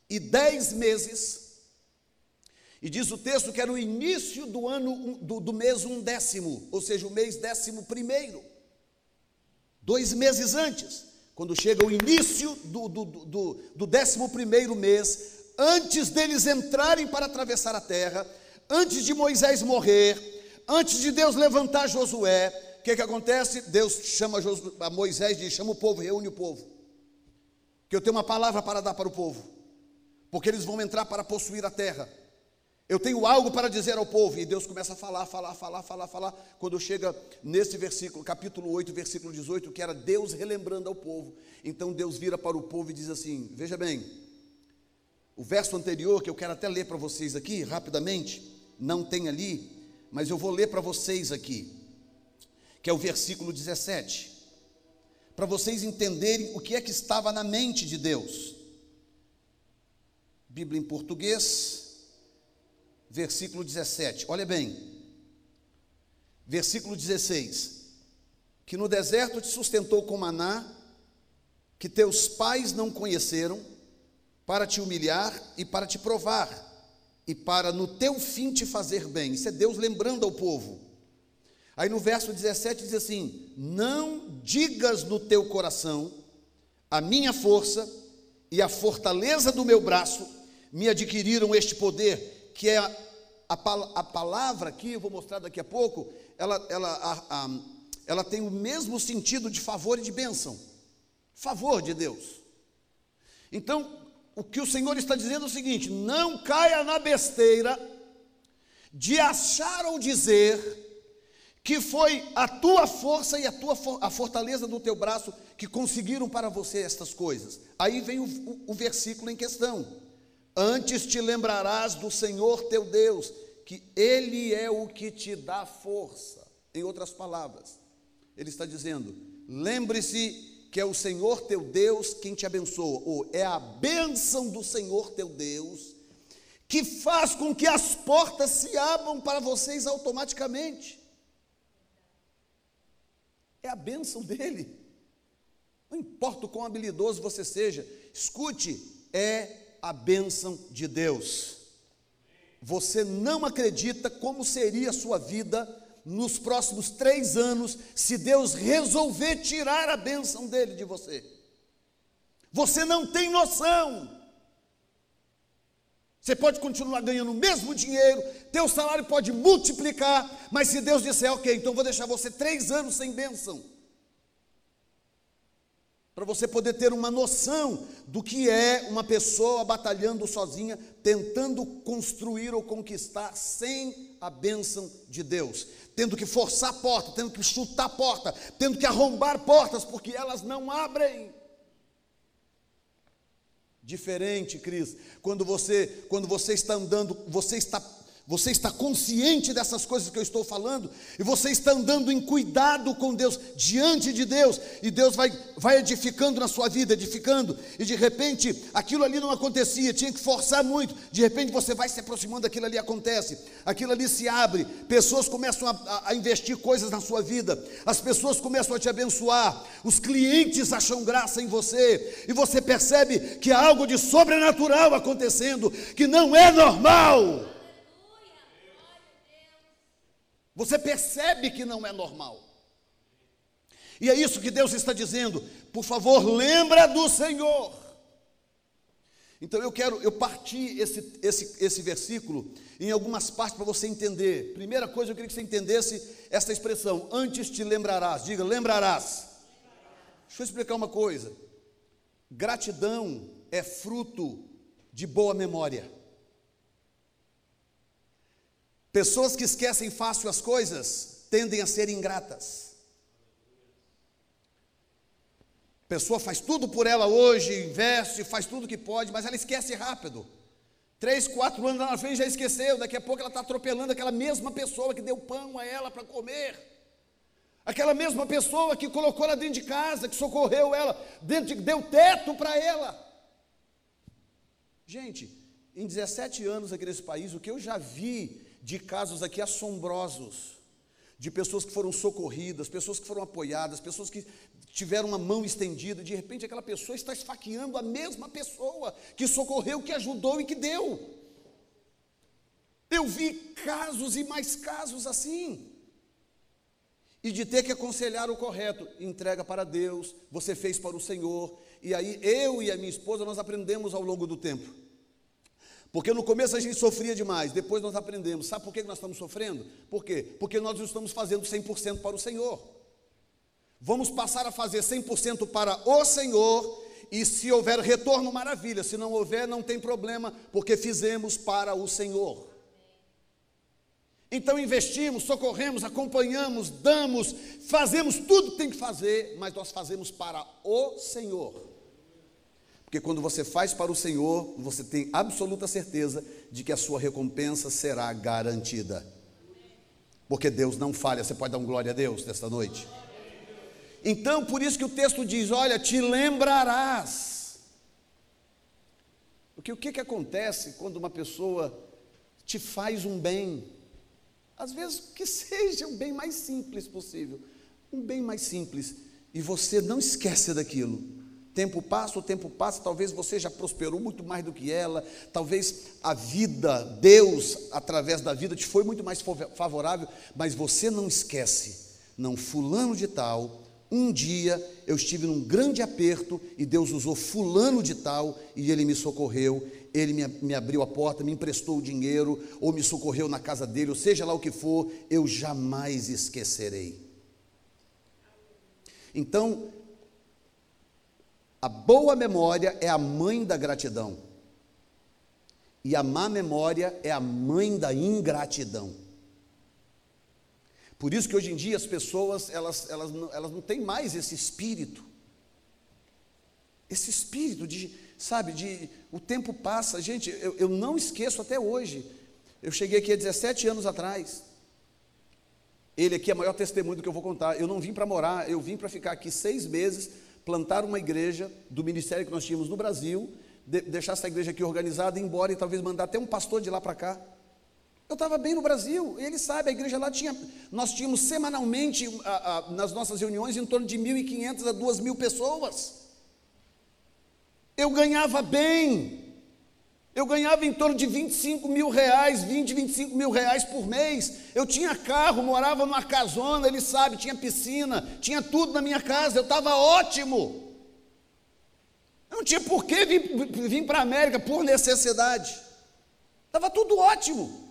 e 10 meses, e diz o texto que era o início do ano do, do mês um décimo, ou seja, o mês décimo primeiro. Dois meses antes, quando chega o início do, do, do, do décimo primeiro mês, antes deles entrarem para atravessar a terra, antes de Moisés morrer, antes de Deus levantar Josué, o que, que acontece? Deus chama Moisés e diz: chama o povo, reúne o povo. Que eu tenho uma palavra para dar para o povo, porque eles vão entrar para possuir a terra. Eu tenho algo para dizer ao povo, e Deus começa a falar, falar, falar, falar, falar. Quando chega nesse versículo, capítulo 8, versículo 18, que era Deus relembrando ao povo. Então Deus vira para o povo e diz assim: Veja bem, o verso anterior, que eu quero até ler para vocês aqui, rapidamente, não tem ali, mas eu vou ler para vocês aqui, que é o versículo 17, para vocês entenderem o que é que estava na mente de Deus. Bíblia em português, versículo 17, olha bem, versículo 16: Que no deserto te sustentou com maná, que teus pais não conheceram, para te humilhar e para te provar, e para no teu fim te fazer bem. Isso é Deus lembrando ao povo. Aí no verso 17 diz assim: Não digas no teu coração, a minha força e a fortaleza do meu braço me adquiriram este poder, que é a, a, a palavra aqui, eu vou mostrar daqui a pouco, ela, ela, a, ela tem o mesmo sentido de favor e de bênção. Favor de Deus. Então, o que o Senhor está dizendo é o seguinte: não caia na besteira de achar ou dizer que foi a tua força e a tua a fortaleza do teu braço que conseguiram para você estas coisas. Aí vem o, o, o versículo em questão. Antes te lembrarás do Senhor teu Deus, que Ele é o que te dá força. Em outras palavras, Ele está dizendo: lembre-se que é o Senhor teu Deus quem te abençoa, ou é a bênção do Senhor teu Deus que faz com que as portas se abram para vocês automaticamente. É a bênção dele. Não importa o quão habilidoso você seja, escute, é a bênção de Deus. Você não acredita como seria a sua vida nos próximos três anos, se Deus resolver tirar a bênção dele de você. Você não tem noção. Você pode continuar ganhando o mesmo dinheiro, teu salário pode multiplicar, mas se Deus disser, ok, então vou deixar você três anos sem bênção, para você poder ter uma noção do que é uma pessoa batalhando sozinha, tentando construir ou conquistar sem a bênção de Deus, tendo que forçar a porta, tendo que chutar a porta, tendo que arrombar portas, porque elas não abrem. Diferente, Cris, quando você, quando você está andando, você está você está consciente dessas coisas que eu estou falando, e você está andando em cuidado com Deus, diante de Deus, e Deus vai, vai edificando na sua vida, edificando, e de repente aquilo ali não acontecia, tinha que forçar muito, de repente você vai se aproximando, aquilo ali acontece, aquilo ali se abre, pessoas começam a, a investir coisas na sua vida, as pessoas começam a te abençoar, os clientes acham graça em você, e você percebe que há algo de sobrenatural acontecendo, que não é normal. Você percebe que não é normal. E é isso que Deus está dizendo. Por favor, lembra do Senhor. Então eu quero, eu parti esse, esse, esse versículo em algumas partes para você entender. Primeira coisa, eu queria que você entendesse essa expressão, antes te lembrarás. Diga, lembrarás. Deixa eu explicar uma coisa. Gratidão é fruto de boa memória. Pessoas que esquecem fácil as coisas tendem a ser ingratas. Pessoa faz tudo por ela hoje, investe, faz tudo que pode, mas ela esquece rápido. Três, quatro anos lá na frente já esqueceu, daqui a pouco ela está atropelando aquela mesma pessoa que deu pão a ela para comer. Aquela mesma pessoa que colocou ela dentro de casa, que socorreu ela, de, deu teto para ela. Gente, em 17 anos aqui nesse país, o que eu já vi de casos aqui assombrosos, de pessoas que foram socorridas, pessoas que foram apoiadas, pessoas que tiveram uma mão estendida, de repente aquela pessoa está esfaqueando a mesma pessoa que socorreu, que ajudou e que deu. Eu vi casos e mais casos assim. e de ter que aconselhar o correto. Entrega para Deus, você fez para o Senhor. E aí eu e a minha esposa nós aprendemos ao longo do tempo. Porque no começo a gente sofria demais, depois nós aprendemos. Sabe por que nós estamos sofrendo? Por quê? Porque nós não estamos fazendo 100% para o Senhor. Vamos passar a fazer 100% para o Senhor, e se houver retorno, maravilha. Se não houver, não tem problema, porque fizemos para o Senhor. Então investimos, socorremos, acompanhamos, damos, fazemos tudo que tem que fazer, mas nós fazemos para o Senhor. Porque quando você faz para o Senhor, você tem absoluta certeza de que a sua recompensa será garantida. Porque Deus não falha. Você pode dar um glória a Deus nesta noite? Então, por isso que o texto diz: Olha, te lembrarás. Porque o que, que acontece quando uma pessoa te faz um bem? Às vezes que seja o bem mais simples possível, um bem mais simples, e você não esquece daquilo. Tempo passa, o tempo passa, talvez você já prosperou muito mais do que ela, talvez a vida, Deus, através da vida, te foi muito mais favorável, mas você não esquece. Não, fulano de tal, um dia eu estive num grande aperto e Deus usou fulano de tal e ele me socorreu, ele me, me abriu a porta, me emprestou o dinheiro, ou me socorreu na casa dele, ou seja lá o que for, eu jamais esquecerei. Então, a boa memória é a mãe da gratidão, e a má memória é a mãe da ingratidão. Por isso que hoje em dia as pessoas, elas, elas, elas não têm mais esse espírito, esse espírito de sabe, de o tempo passa. Gente, eu, eu não esqueço até hoje. Eu cheguei aqui há 17 anos atrás. Ele aqui é o maior testemunho do que eu vou contar. Eu não vim para morar, eu vim para ficar aqui seis meses, plantar uma igreja do ministério que nós tínhamos no Brasil, de, deixar essa igreja aqui organizada, ir embora e talvez mandar até um pastor de lá para cá. Eu estava bem no Brasil, ele sabe, a igreja lá tinha, nós tínhamos semanalmente a, a, nas nossas reuniões em torno de 1.500 a 2.000 pessoas. Eu ganhava bem. Eu ganhava em torno de 25 mil reais, 20, 25 mil reais por mês. Eu tinha carro, morava numa casona, ele sabe, tinha piscina, tinha tudo na minha casa, eu estava ótimo. Eu não tinha por que vir, vir para a América por necessidade. Estava tudo ótimo.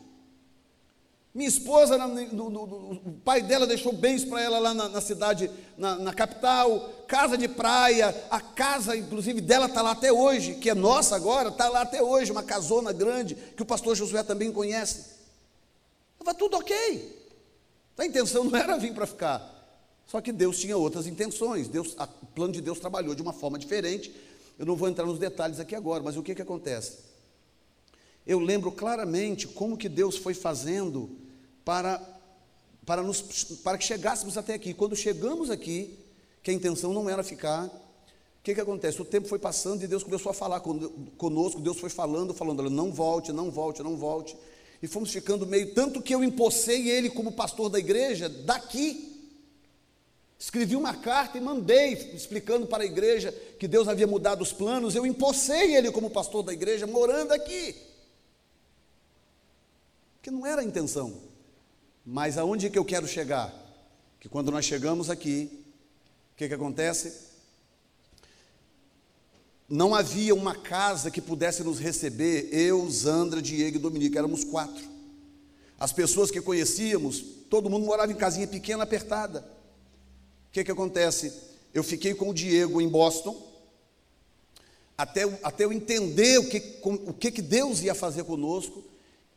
Minha esposa, no, no, no, o pai dela deixou bens para ela lá na, na cidade, na, na, capital, casa de praia, a casa, inclusive, dela está lá até hoje, que é nossa agora, está lá até hoje, uma casona grande, que o pastor Josué também conhece. Estava tudo ok. A intenção não era vir para ficar. Só que Deus tinha outras intenções. Deus, a, o plano de Deus trabalhou de uma forma diferente. Eu não vou entrar nos detalhes aqui agora, mas o que, que acontece? Eu lembro claramente como que Deus foi fazendo para, para, nos, para que chegássemos até aqui. Quando chegamos aqui, que a intenção não era ficar, o que, que acontece? O tempo foi passando e Deus começou a falar conosco, Deus foi falando, falando, não volte, não volte, não volte. E fomos ficando meio, tanto que eu empossei ele como pastor da igreja daqui. Escrevi uma carta e mandei, explicando para a igreja que Deus havia mudado os planos. Eu empossei ele como pastor da igreja, morando aqui. Que não era a intenção. Mas aonde que eu quero chegar? Que quando nós chegamos aqui, o que, que acontece? Não havia uma casa que pudesse nos receber, eu, Zandra, Diego e Dominique, éramos quatro. As pessoas que conhecíamos, todo mundo morava em casinha pequena, apertada. O que, que acontece? Eu fiquei com o Diego em Boston, até, até eu entender o que, o que, que Deus ia fazer conosco,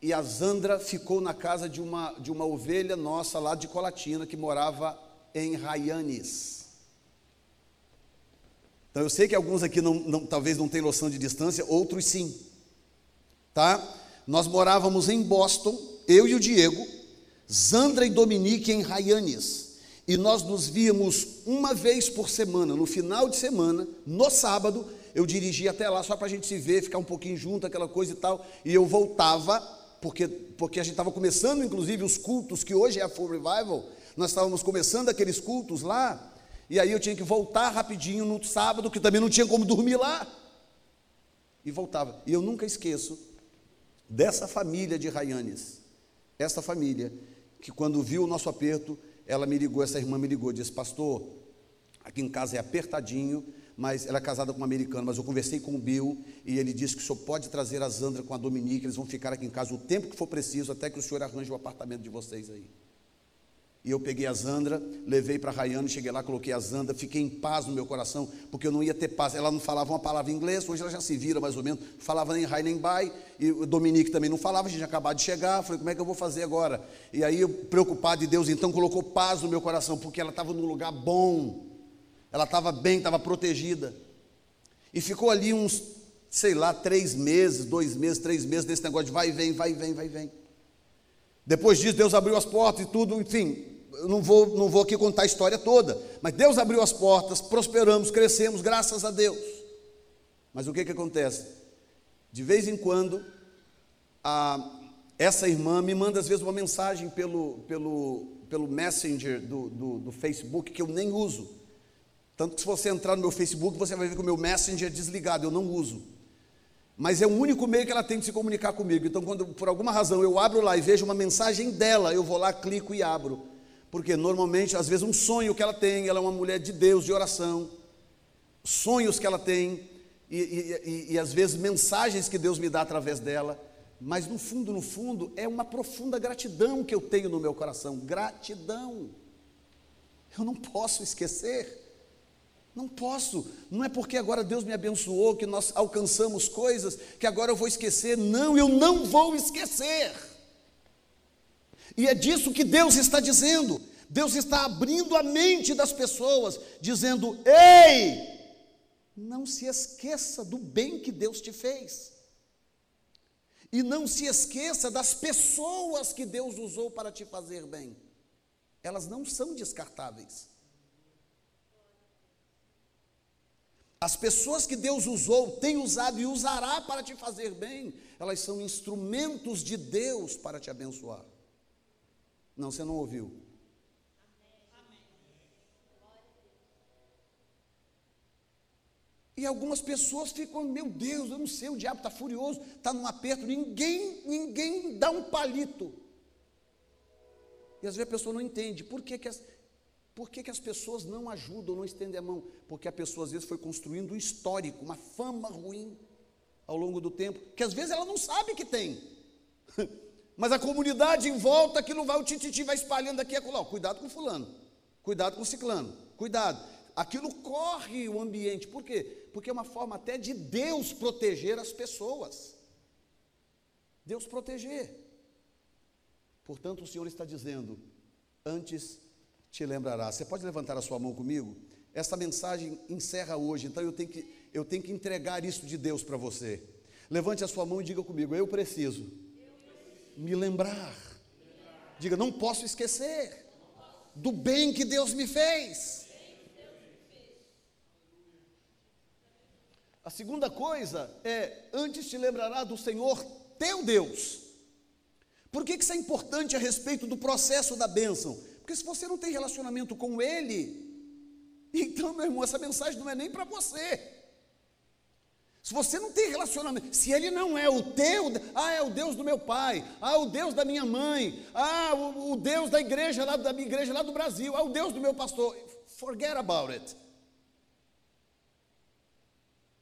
e a Zandra ficou na casa de uma, de uma ovelha nossa lá de Colatina, que morava em Raianes. Então eu sei que alguns aqui não, não, talvez não tenham noção de distância, outros sim. Tá? Nós morávamos em Boston, eu e o Diego, Zandra e Dominique em Raianes. E nós nos víamos uma vez por semana, no final de semana, no sábado, eu dirigia até lá só para a gente se ver, ficar um pouquinho junto, aquela coisa e tal, e eu voltava porque, porque a gente estava começando, inclusive, os cultos, que hoje é a Full Revival, nós estávamos começando aqueles cultos lá, e aí eu tinha que voltar rapidinho no sábado, que também não tinha como dormir lá. E voltava. E eu nunca esqueço dessa família de Raianes, essa família, que quando viu o nosso aperto, ela me ligou, essa irmã me ligou, disse: Pastor, aqui em casa é apertadinho, mas ela é casada com um americano, mas eu conversei com o Bill e ele disse que o senhor pode trazer a Zandra com a Dominique, eles vão ficar aqui em casa o tempo que for preciso, até que o senhor arranje o apartamento de vocês aí. E eu peguei a Zandra, levei para a Rayane, cheguei lá, coloquei a Zandra, fiquei em paz no meu coração, porque eu não ia ter paz. Ela não falava uma palavra em inglês, hoje ela já se vira mais ou menos, falava nem Rai nem Bai, e o Dominique também não falava, a gente acabado de chegar, falei, como é que eu vou fazer agora? E aí, preocupado de Deus, então colocou paz no meu coração, porque ela estava num lugar bom, ela estava bem, estava protegida. E ficou ali uns, sei lá, três meses, dois meses, três meses, desse negócio de vai e vem, vai e vem, vai e vem. Depois disso, Deus abriu as portas e tudo, enfim, eu não vou, não vou aqui contar a história toda, mas Deus abriu as portas, prosperamos, crescemos, graças a Deus. Mas o que, que acontece? De vez em quando, a, essa irmã me manda às vezes uma mensagem pelo, pelo, pelo Messenger do, do, do Facebook que eu nem uso. Tanto que se você entrar no meu Facebook, você vai ver que o meu Messenger é desligado, eu não uso. Mas é o único meio que ela tem de se comunicar comigo. Então, quando por alguma razão eu abro lá e vejo uma mensagem dela, eu vou lá, clico e abro. Porque normalmente, às vezes, um sonho que ela tem, ela é uma mulher de Deus, de oração, sonhos que ela tem, e, e, e, e às vezes mensagens que Deus me dá através dela, mas no fundo, no fundo, é uma profunda gratidão que eu tenho no meu coração gratidão. Eu não posso esquecer. Não posso, não é porque agora Deus me abençoou, que nós alcançamos coisas, que agora eu vou esquecer. Não, eu não vou esquecer. E é disso que Deus está dizendo. Deus está abrindo a mente das pessoas, dizendo: ei, não se esqueça do bem que Deus te fez. E não se esqueça das pessoas que Deus usou para te fazer bem. Elas não são descartáveis. As pessoas que Deus usou, tem usado e usará para te fazer bem, elas são instrumentos de Deus para te abençoar. Não, você não ouviu. E algumas pessoas ficam, meu Deus, eu não sei, o diabo está furioso, está num aperto, ninguém, ninguém dá um palito. E às vezes a pessoa não entende, por que, que, as, por que, que as pessoas não ajudam, não estendem a mão? Porque a pessoa às vezes foi construindo um histórico, uma fama ruim ao longo do tempo, que às vezes ela não sabe que tem. Mas a comunidade em volta, aquilo vai, o tititi vai espalhando aqui e acolá. Cuidado com fulano, cuidado com ciclano, cuidado. Aquilo corre o ambiente. Por quê? Porque é uma forma até de Deus proteger as pessoas. Deus proteger. Portanto, o Senhor está dizendo: antes te lembrará. Você pode levantar a sua mão comigo? Essa mensagem encerra hoje, então eu tenho que, eu tenho que entregar isso de Deus para você. Levante a sua mão e diga comigo: eu preciso me lembrar. Diga, não posso esquecer do bem que Deus me fez. A segunda coisa é, antes te lembrará do Senhor teu Deus. Por que, que isso é importante a respeito do processo da bênção? Porque se você não tem relacionamento com Ele, então, meu irmão, essa mensagem não é nem para você. Se você não tem relacionamento, se ele não é o teu, ah, é o Deus do meu pai, ah, o Deus da minha mãe, ah, o, o Deus da igreja lá da minha igreja lá do Brasil, ah, o Deus do meu pastor, forget about it.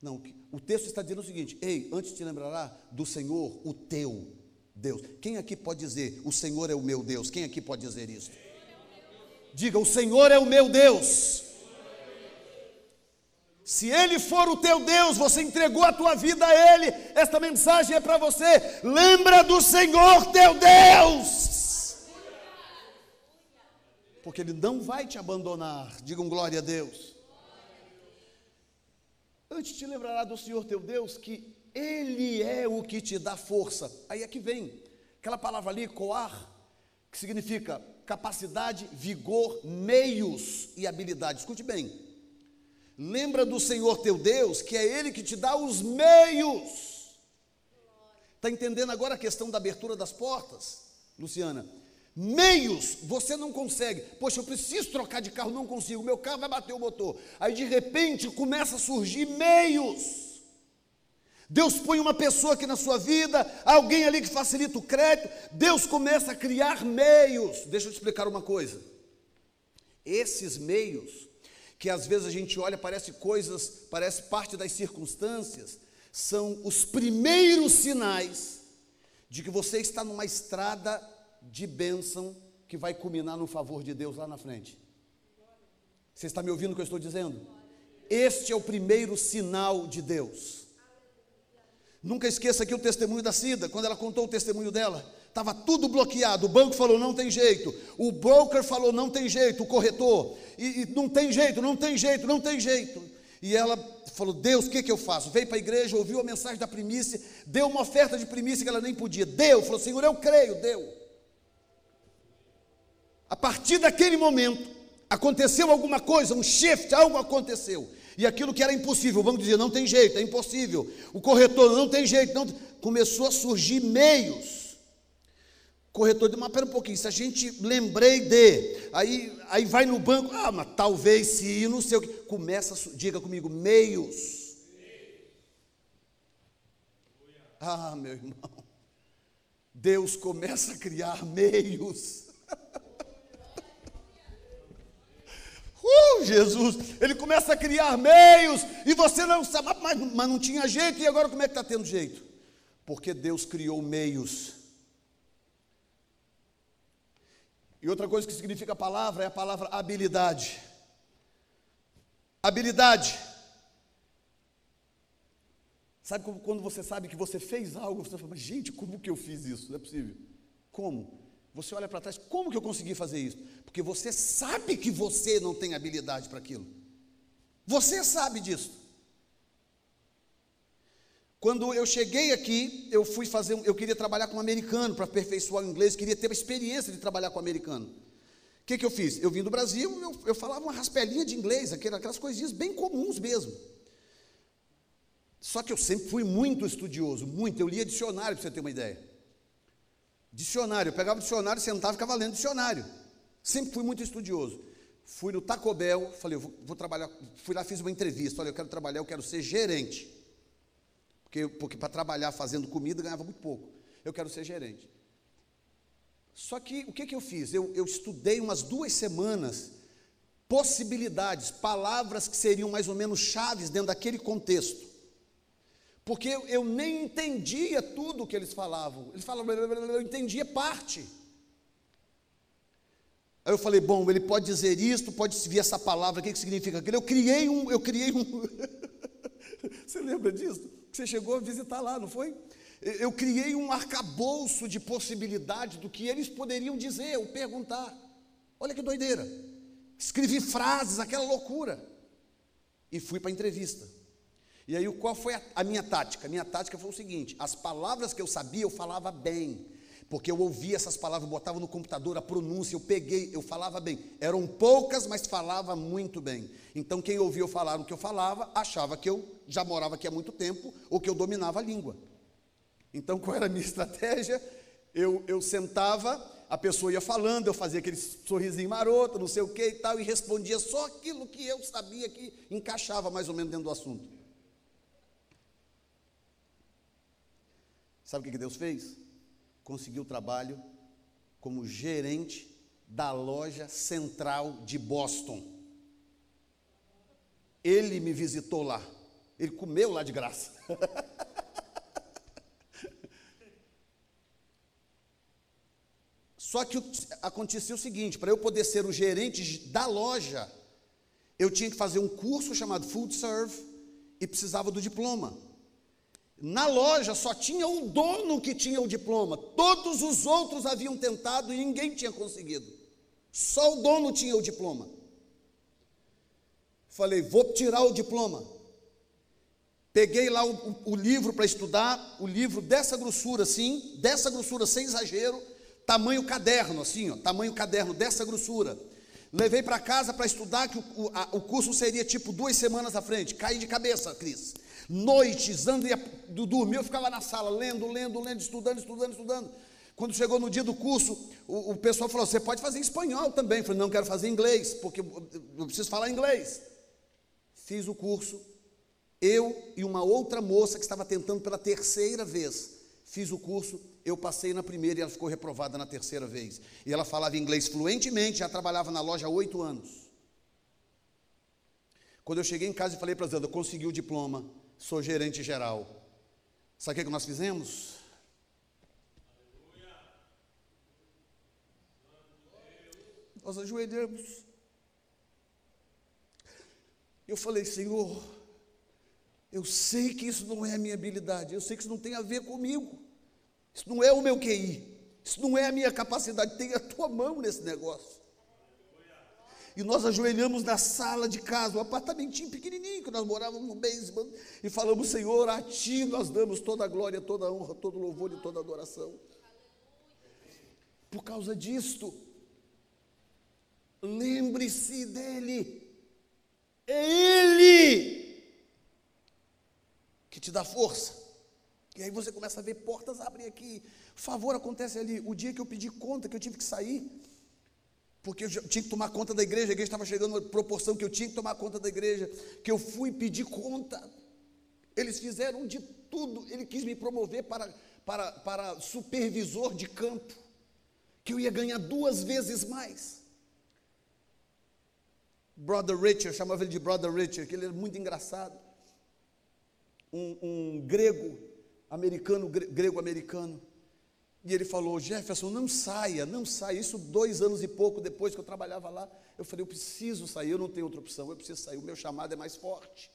Não, o texto está dizendo o seguinte: ei, antes te lembrará do Senhor, o teu Deus. Quem aqui pode dizer, o Senhor é o meu Deus? Quem aqui pode dizer isso? Diga, o Senhor é o meu Deus. Se Ele for o teu Deus, você entregou a tua vida a Ele, esta mensagem é para você. Lembra do Senhor teu Deus, porque Ele não vai te abandonar. Digam glória a Deus. Antes te lembrará do Senhor teu Deus que Ele é o que te dá força. Aí é que vem aquela palavra ali, coar, que significa capacidade, vigor, meios e habilidade. Escute bem. Lembra do Senhor teu Deus, que é Ele que te dá os meios. Está entendendo agora a questão da abertura das portas, Luciana? Meios, você não consegue. Poxa, eu preciso trocar de carro, não consigo. Meu carro vai bater o motor. Aí de repente começa a surgir meios. Deus põe uma pessoa aqui na sua vida, alguém ali que facilita o crédito. Deus começa a criar meios. Deixa eu te explicar uma coisa. Esses meios, que às vezes a gente olha, parece coisas, parece parte das circunstâncias, são os primeiros sinais de que você está numa estrada de bênção que vai culminar no favor de Deus lá na frente. Você está me ouvindo o que eu estou dizendo? Este é o primeiro sinal de Deus. Nunca esqueça aqui o testemunho da Cida, quando ela contou o testemunho dela. Estava tudo bloqueado. O banco falou: não tem jeito. O broker falou: não tem jeito. O corretor. E, e não tem jeito, não tem jeito, não tem jeito. E ela falou: Deus, o que, que eu faço? Veio para a igreja, ouviu a mensagem da primícia, deu uma oferta de primícia que ela nem podia. Deu, falou: Senhor, eu creio, deu. A partir daquele momento, aconteceu alguma coisa, um shift, algo aconteceu. E aquilo que era impossível, o banco dizia, não tem jeito, é impossível. O corretor, não tem jeito, não começou a surgir meios. Corretor mas pera um pouquinho, se a gente lembrei de, aí, aí vai no banco, ah, mas talvez se não sei o que. Começa, diga comigo, meios. Ah, meu irmão, Deus começa a criar meios. Jesus, ele começa a criar meios e você não sabe, mas, mas não tinha jeito e agora como é que está tendo jeito? Porque Deus criou meios. E outra coisa que significa a palavra é a palavra habilidade. Habilidade. Sabe quando você sabe que você fez algo, você fala, gente, como que eu fiz isso? Não é possível. Como? Você olha para trás, como que eu consegui fazer isso? Porque você sabe que você não tem habilidade para aquilo. Você sabe disso. Quando eu cheguei aqui, eu fui fazer, eu queria trabalhar com um americano para aperfeiçoar o inglês, queria ter a experiência de trabalhar com um americano. O que, que eu fiz? Eu vim do Brasil, eu, eu falava uma raspelinha de inglês, aquelas coisinhas bem comuns mesmo. Só que eu sempre fui muito estudioso, muito. Eu lia dicionário, para você ter uma ideia. Dicionário, eu pegava o dicionário, sentava e ficava lendo dicionário. Sempre fui muito estudioso. Fui no Taco Bell, falei, vou, vou, trabalhar, fui lá, fiz uma entrevista, olha, eu quero trabalhar, eu quero ser gerente. Porque, porque para trabalhar fazendo comida ganhava muito pouco. Eu quero ser gerente. Só que o que, que eu fiz? Eu, eu estudei umas duas semanas possibilidades, palavras que seriam mais ou menos chaves dentro daquele contexto. Porque eu, nem entendia tudo o que eles falavam. Eles falavam, eu entendia parte. Aí eu falei, bom, ele pode dizer isto, pode vir essa palavra, o que, que significa aquilo? Eu criei um, eu criei um. Você lembra disso? Você chegou a visitar lá, não foi? Eu criei um arcabouço de possibilidades do que eles poderiam dizer ou perguntar. Olha que doideira. Escrevi frases, aquela loucura. E fui para a entrevista. E aí, qual foi a, a, minha tática? A minha tática foi o seguinte: as palavras que eu sabia, eu falava bem, porque eu ouvia essas palavras, botava no computador a pronúncia, eu peguei, eu falava bem. Eram poucas, mas falava muito bem. Então, quem ouvia eu falar o que eu falava, achava que eu já morava aqui há muito tempo ou que eu dominava a língua. Então, qual era a minha estratégia? Eu, eu sentava, a pessoa ia falando, eu fazia aquele sorrisinho maroto, não sei o que e tal, e respondia só aquilo que eu sabia que encaixava mais ou menos dentro do assunto. Sabe o que Deus fez? Conseguiu trabalho como gerente da loja central de Boston. Ele me visitou lá. Ele comeu lá de graça. Só que acontecia o seguinte: para eu poder ser o gerente da loja, eu tinha que fazer um curso chamado Food Serve e precisava do diploma. Na loja só tinha o dono que tinha o diploma. Todos os outros haviam tentado e ninguém tinha conseguido. Só o dono tinha o diploma. Falei, vou tirar o diploma. Peguei lá o, o, livro para estudar, o livro dessa grossura, assim, dessa grossura, sem exagero, tamanho caderno, assim, ó, tamanho caderno, dessa grossura. Levei para casa para estudar, que o, o, a, o curso seria tipo duas semanas à frente. Caí de cabeça, Cris noites, ando ia dormir, eu ficava na sala, lendo, lendo, lendo, estudando, estudando, estudando. Quando chegou no dia do curso, o, o pessoal falou: Você pode fazer espanhol também. Eu falei: Não, quero fazer inglês, porque eu preciso falar inglês. Fiz o curso, eu e uma outra moça que estava tentando pela terceira vez. Fiz o curso eu passei na primeira e ela ficou reprovada na terceira vez. E ela falava inglês fluentemente, já trabalhava na loja há oito anos. Quando eu cheguei em casa e falei para a Zanda, consegui o diploma, sou gerente geral. Sabe o que, nós fizemos? Nós ajoelhamos. Eu falei, Senhor, eu sei que isso não é a minha habilidade, eu sei que isso não tem a ver comigo, isso não é o meu QI, isso não é a minha capacidade, tem a tua mão nesse negócio. E nós ajoelhamos na sala de casa, um apartamentinho pequenininho, que nós morávamos no basement, e falamos: Senhor, a Ti nós damos toda a glória, toda a honra, todo o louvor e toda a adoração. Por causa disto, lembre-se dEle, é Ele que te dá força. E aí você começa a ver portas abrem aqui, favor acontece ali. O dia que eu pedi conta, que eu tive que sair, porque eu tinha que tomar conta da igreja, a igreja estava chegando uma proporção que eu tinha que tomar conta da igreja, que eu fui pedir conta. Eles fizeram de tudo, ele quis me promover para, para, para supervisor de campo, que eu ia ganhar duas vezes mais. Brother Richard, chamava ele de Brother Richard, que ele era muito engraçado. Um, um grego americano, grego americano. E ele falou: Jefferson, não saia, não saia. Isso dois anos e pouco depois que eu trabalhava lá. Eu falei: eu preciso sair, eu não tenho outra opção, eu preciso sair. O meu chamado é mais forte.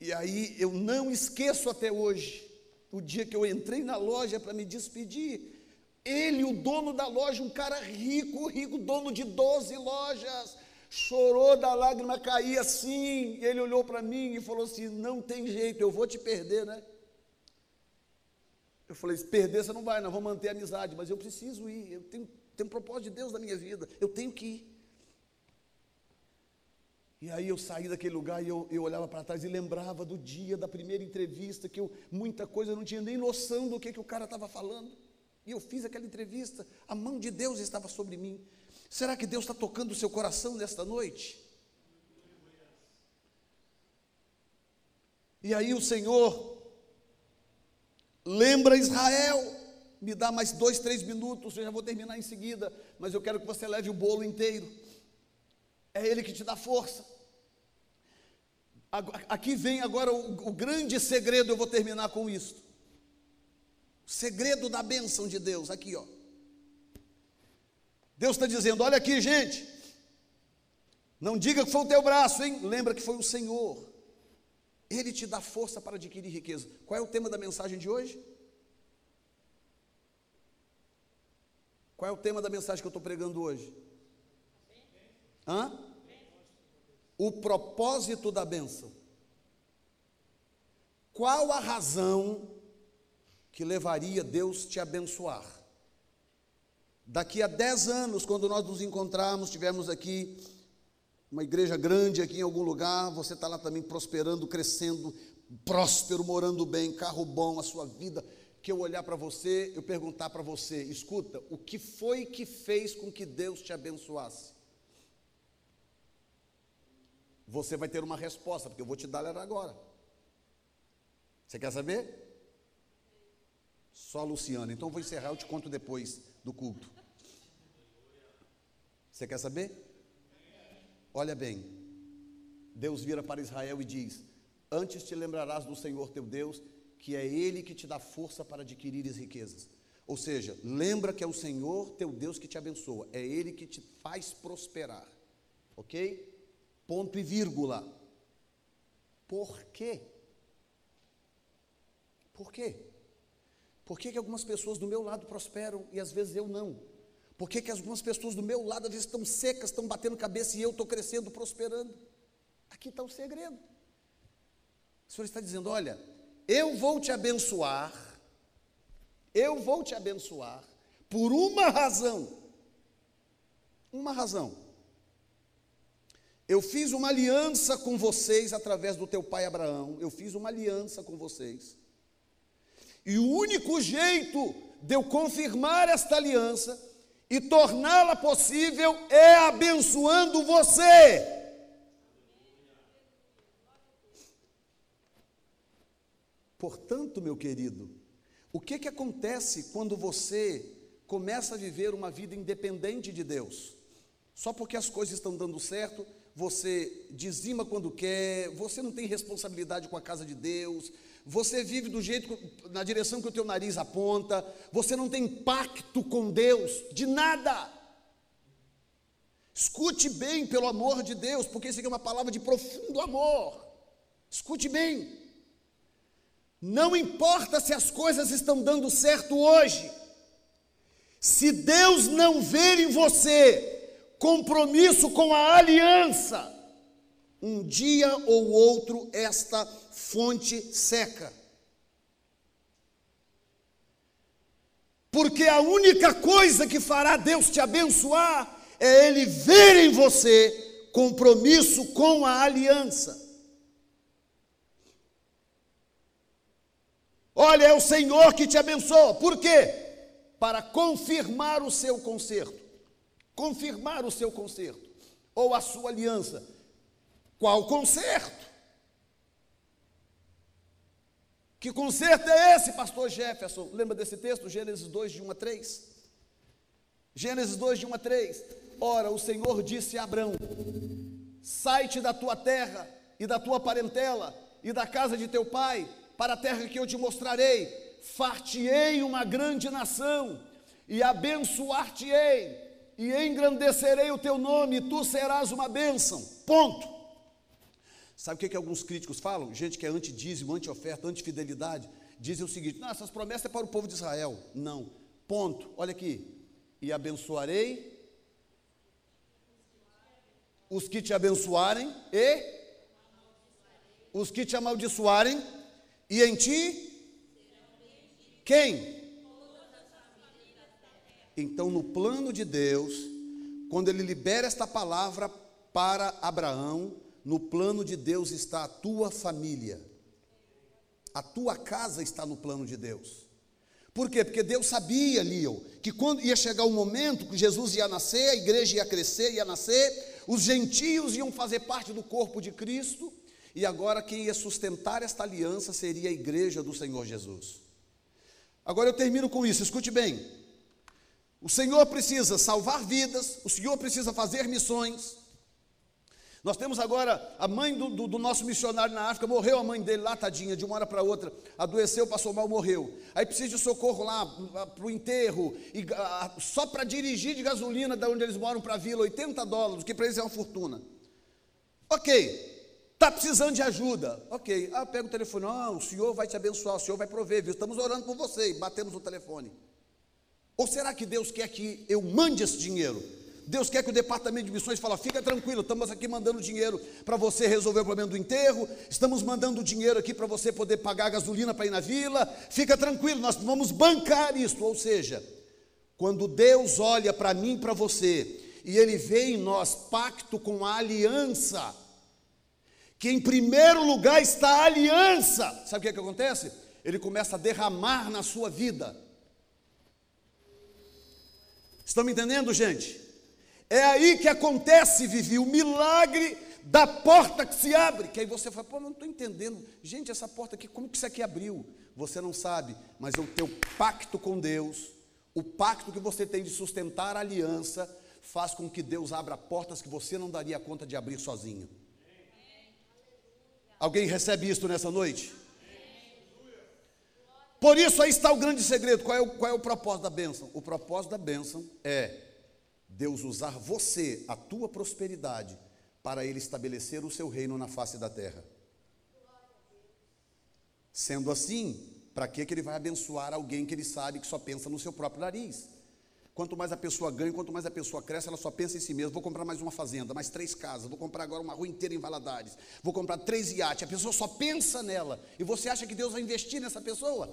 E aí eu não esqueço até hoje o dia que eu entrei na loja para me despedir. Ele, o dono da loja, um cara rico, rico, dono de 12 lojas, chorou da lágrima cair assim. Ele olhou para mim e falou assim: Não tem jeito, eu vou te perder, né? Eu falei, perder você não vai, nós vamos manter a amizade, mas eu preciso ir, eu tenho, tenho um propósito de Deus na minha vida, eu tenho que ir. E aí eu saí daquele lugar e eu, eu olhava para trás e lembrava do dia da primeira entrevista, que eu, muita coisa eu não tinha nem noção do que, que o cara estava falando. E eu fiz aquela entrevista, a mão de Deus estava sobre mim. Será que Deus está tocando o seu coração nesta noite? E aí o Senhor Lembra Israel. Me dá mais dois, três minutos, eu já vou terminar em seguida, mas eu quero que você leve o bolo inteiro. É Ele que te dá força. Aqui vem agora o, o grande segredo, eu vou terminar com isso. O segredo da bênção de Deus, aqui ó. Deus está dizendo: olha aqui, gente. Não diga que foi o teu braço, hein? Lembra que foi o Senhor. Ele te dá força para adquirir riqueza. Qual é o tema da mensagem de hoje? Qual é o tema da mensagem que eu estou pregando hoje? Hã? O propósito da bênção. Qual a razão que levaria Deus te abençoar? Daqui a dez anos, quando nós nos encontrarmos, estivermos aqui uma igreja grande aqui em algum lugar, você está lá também prosperando, crescendo, próspero, morando bem, carro bom, a sua vida. Que eu olhar para você, eu perguntar para você: escuta, o que foi que fez com que Deus te abençoasse? Você vai ter uma resposta, porque eu vou te dar ela agora. Você quer saber? Só a Luciana. Então eu vou encerrar, eu te conto depois do culto. Você quer saber? Olha bem, Deus vira para Israel e diz: Antes te lembrarás do Senhor teu Deus, que é Ele que te dá força para adquirir as riquezas. Ou seja, lembra que é o Senhor teu Deus que te abençoa, é Ele que te faz prosperar. Ok? Ponto e vírgula. Por quê? Por quê? Por que, que algumas pessoas do meu lado prosperam e às vezes eu não? Por que, que algumas pessoas do meu lado às vezes estão secas, estão batendo cabeça e eu estou crescendo, prosperando? Aqui está o segredo. O Senhor está dizendo: olha, eu vou te abençoar, eu vou te abençoar por uma razão. Uma razão. Eu fiz uma aliança com vocês através do teu pai Abraão, eu fiz uma aliança com vocês. E o único jeito de eu confirmar esta aliança e torná-la possível é abençoando você. Portanto, meu querido, O que, que acontece quando você começa a viver uma vida independente de Deus? Só porque as coisas estão dando certo, você dizima quando quer, você não tem responsabilidade com a casa de Deus, você vive do jeito, na direção que o teu nariz aponta, você não tem pacto com Deus, de nada. Escute bem, pelo amor de Deus, porque isso aqui é uma palavra de profundo amor. Escute bem. Não importa se as coisas estão dando certo hoje, se Deus não ver em você compromisso com a aliança, um dia ou outro esta fonte seca. Porque a única coisa que fará Deus te abençoar é Ele ver em você compromisso com a aliança. Olha, é o Senhor que te abençoa. Por quê? Para confirmar o seu conserto confirmar o seu conserto ou a sua aliança. Qual conserto? Que conserto é esse, pastor Jefferson? Lembra desse texto? Gênesis 2, de 1 a 3. Gênesis 2, de 1 a 3. Ora, o Senhor disse a Abraão: Sai-te da tua terra e da tua parentela e da casa de teu pai, para a terra que eu te mostrarei. Far-te-ei uma grande nação e abençoar-te-ei e engrandecerei o teu nome, e tu serás uma bênção. Ponto. Sabe o que, que alguns críticos falam? Gente que é anti-dízimo, anti-oferta, anti-fidelidade, dizem o seguinte: não, essas promessas é para o povo de Israel. Não. Ponto. Olha aqui. E abençoarei os que te abençoarem e os que te amaldiçoarem, e em ti quem? Então, no plano de Deus, quando ele libera esta palavra para Abraão, no plano de Deus está a tua família. A tua casa está no plano de Deus. Por quê? Porque Deus sabia, Liel, que quando ia chegar o momento que Jesus ia nascer, a igreja ia crescer, ia nascer, os gentios iam fazer parte do corpo de Cristo, e agora quem ia sustentar esta aliança seria a igreja do Senhor Jesus. Agora eu termino com isso, escute bem. O Senhor precisa salvar vidas, o Senhor precisa fazer missões. Nós temos agora a mãe do, do, do, nosso missionário na África, morreu a mãe dele lá, tadinha, de uma hora para outra, adoeceu, passou mal, morreu. Aí precisa de socorro lá para o enterro, e, a, só para dirigir de gasolina da onde eles moram para a vila, 80 dólares, que para eles é uma fortuna. Ok, está precisando de ajuda. Ok, ah, pega o telefone, ah, o senhor vai te abençoar, o senhor vai prover, viu? Estamos orando por você, e batemos no telefone. Ou será que Deus quer que eu mande esse dinheiro? Deus quer que o departamento de missões fale: fica tranquilo, estamos aqui mandando dinheiro para você resolver o problema do enterro, estamos mandando dinheiro aqui para você poder pagar a gasolina para ir na vila, fica tranquilo, nós vamos bancar isso. Ou seja, quando Deus olha para mim e para você, e Ele vê em nós pacto com a aliança, que em primeiro lugar está a aliança, sabe o que, é que acontece? Ele começa a derramar na sua vida Estão me entendendo, gente? É aí que acontece, Vivi, o milagre da porta que se abre. Que aí você fala, pô, não estou entendendo. Gente, essa porta aqui, como que isso aqui abriu? Você não sabe, mas o teu pacto com Deus, o pacto que você tem de sustentar a aliança, faz com que Deus abra portas que você não daria conta de abrir sozinho. Alguém recebe isso nessa noite? Por isso aí está o grande segredo. Qual é o, qual é o propósito da bênção? O propósito da bênção é Deus usar você, a tua prosperidade, para Ele estabelecer o seu reino na face da terra. Sendo assim, para que, Ele vai abençoar alguém que Ele sabe que só pensa no seu próprio nariz? Quanto mais a pessoa ganha, quanto mais a pessoa cresce, ela só pensa em si mesma. Vou comprar mais uma fazenda, mais três casas, vou comprar agora uma rua inteira em Valadares, vou comprar três iates. A pessoa só pensa nela. E você acha que Deus vai investir nessa pessoa?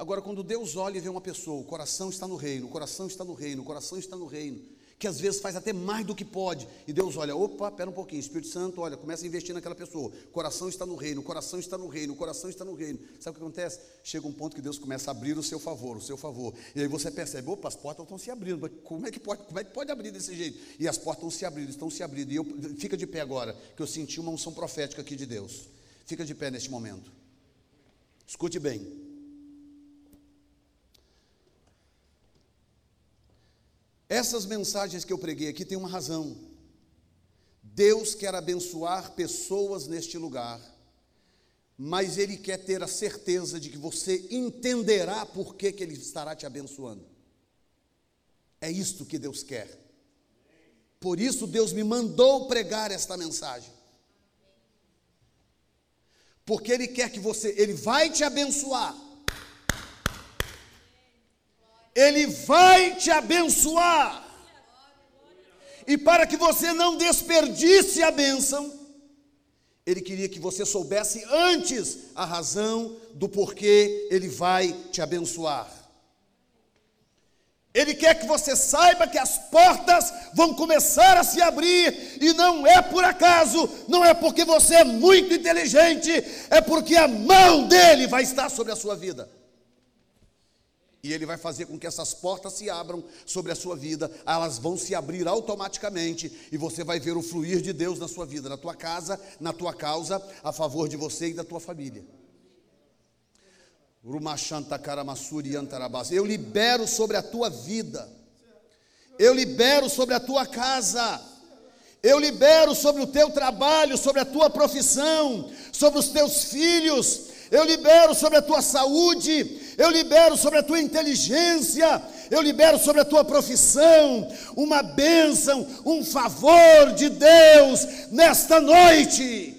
Agora, quando Deus olha e vê uma pessoa, o coração está no reino, o coração está no reino, o coração está no reino, que às vezes faz até mais do que pode, e Deus olha, opa, pera um pouquinho, Espírito Santo, olha, começa a investir naquela pessoa, o coração está no reino, o coração está no reino, o coração está no reino. Sabe o que acontece? Chega um ponto que Deus começa a abrir o seu favor, o seu favor, e aí você percebe, opa, as portas estão se abrindo, mas como é que pode, como é que pode abrir desse jeito? E as portas estão se abrindo, estão se abrindo, e eu, fica de pé agora, que eu senti uma unção profética aqui de Deus. Fica de pé neste momento. Escute bem. Essas mensagens que eu preguei aqui têm uma razão. Deus quer abençoar pessoas neste lugar, mas Ele quer ter a certeza de que você entenderá por que, que Ele estará te abençoando. É isto que Deus quer. Por isso Deus me mandou pregar esta mensagem. Porque Ele quer que você, Ele vai te abençoar ele vai te abençoar. E para que você não desperdice a bênção, Ele queria que você soubesse antes a razão do porquê Ele vai te abençoar. Ele quer que você saiba que as portas vão começar a se abrir, e não é por acaso, não é porque você é muito inteligente, é porque a mão dele vai estar sobre a sua vida. E Ele vai fazer com que essas portas se abram sobre a sua vida, elas vão se abrir automaticamente e você vai ver o fluir de Deus na sua vida, na tua casa, na tua causa, a favor de você e da tua família. Eu libero sobre a tua vida, eu libero sobre a tua casa, eu libero sobre o teu trabalho, sobre a tua profissão, sobre os teus filhos, eu libero sobre a tua saúde, eu libero sobre a tua inteligência, eu libero sobre a tua profissão uma bênção, um favor de Deus nesta noite.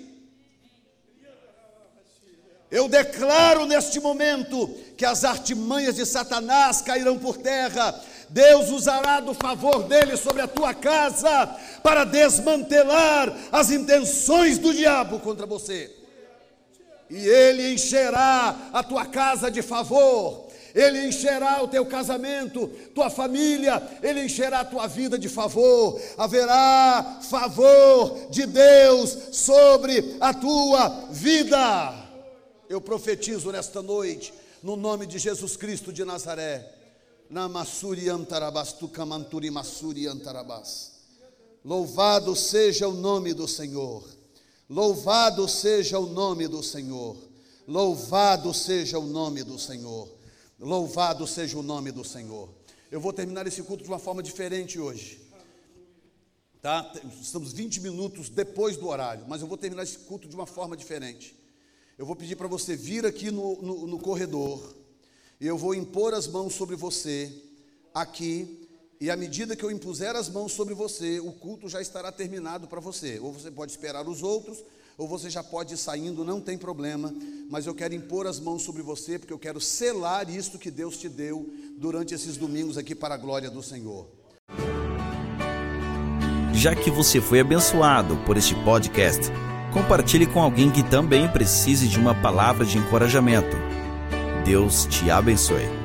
Eu declaro neste momento que as artimanhas de Satanás cairão por terra. Deus usará do favor dele sobre a tua casa para desmantelar as intenções do diabo contra você e ele encherá a tua casa de favor, ele encherá o teu casamento, tua família, ele encherá a tua vida de favor, haverá favor de Deus sobre a tua vida. Eu profetizo nesta noite, no nome de Jesus Cristo de Nazaré, Antarabas. Louvado seja o nome do Senhor. Louvado seja o nome do Senhor. Louvado seja o nome do Senhor. Louvado seja o nome do Senhor. Eu vou terminar esse culto de uma forma diferente hoje. Tá? Estamos 20 minutos depois do horário, mas eu vou terminar esse culto de uma forma diferente. Eu vou pedir para você vir aqui no, no, no corredor, e eu vou impor as mãos sobre você, aqui, e à medida que eu impuser as mãos sobre você, o culto já estará terminado para você. Ou você pode esperar os outros, ou você já pode ir saindo, não tem problema. Mas eu quero impor as mãos sobre você, porque eu quero selar isto que Deus te deu durante esses domingos aqui para a glória do Senhor. Já que você foi abençoado por este podcast, compartilhe com alguém que também precise de uma palavra de encorajamento. Deus te abençoe.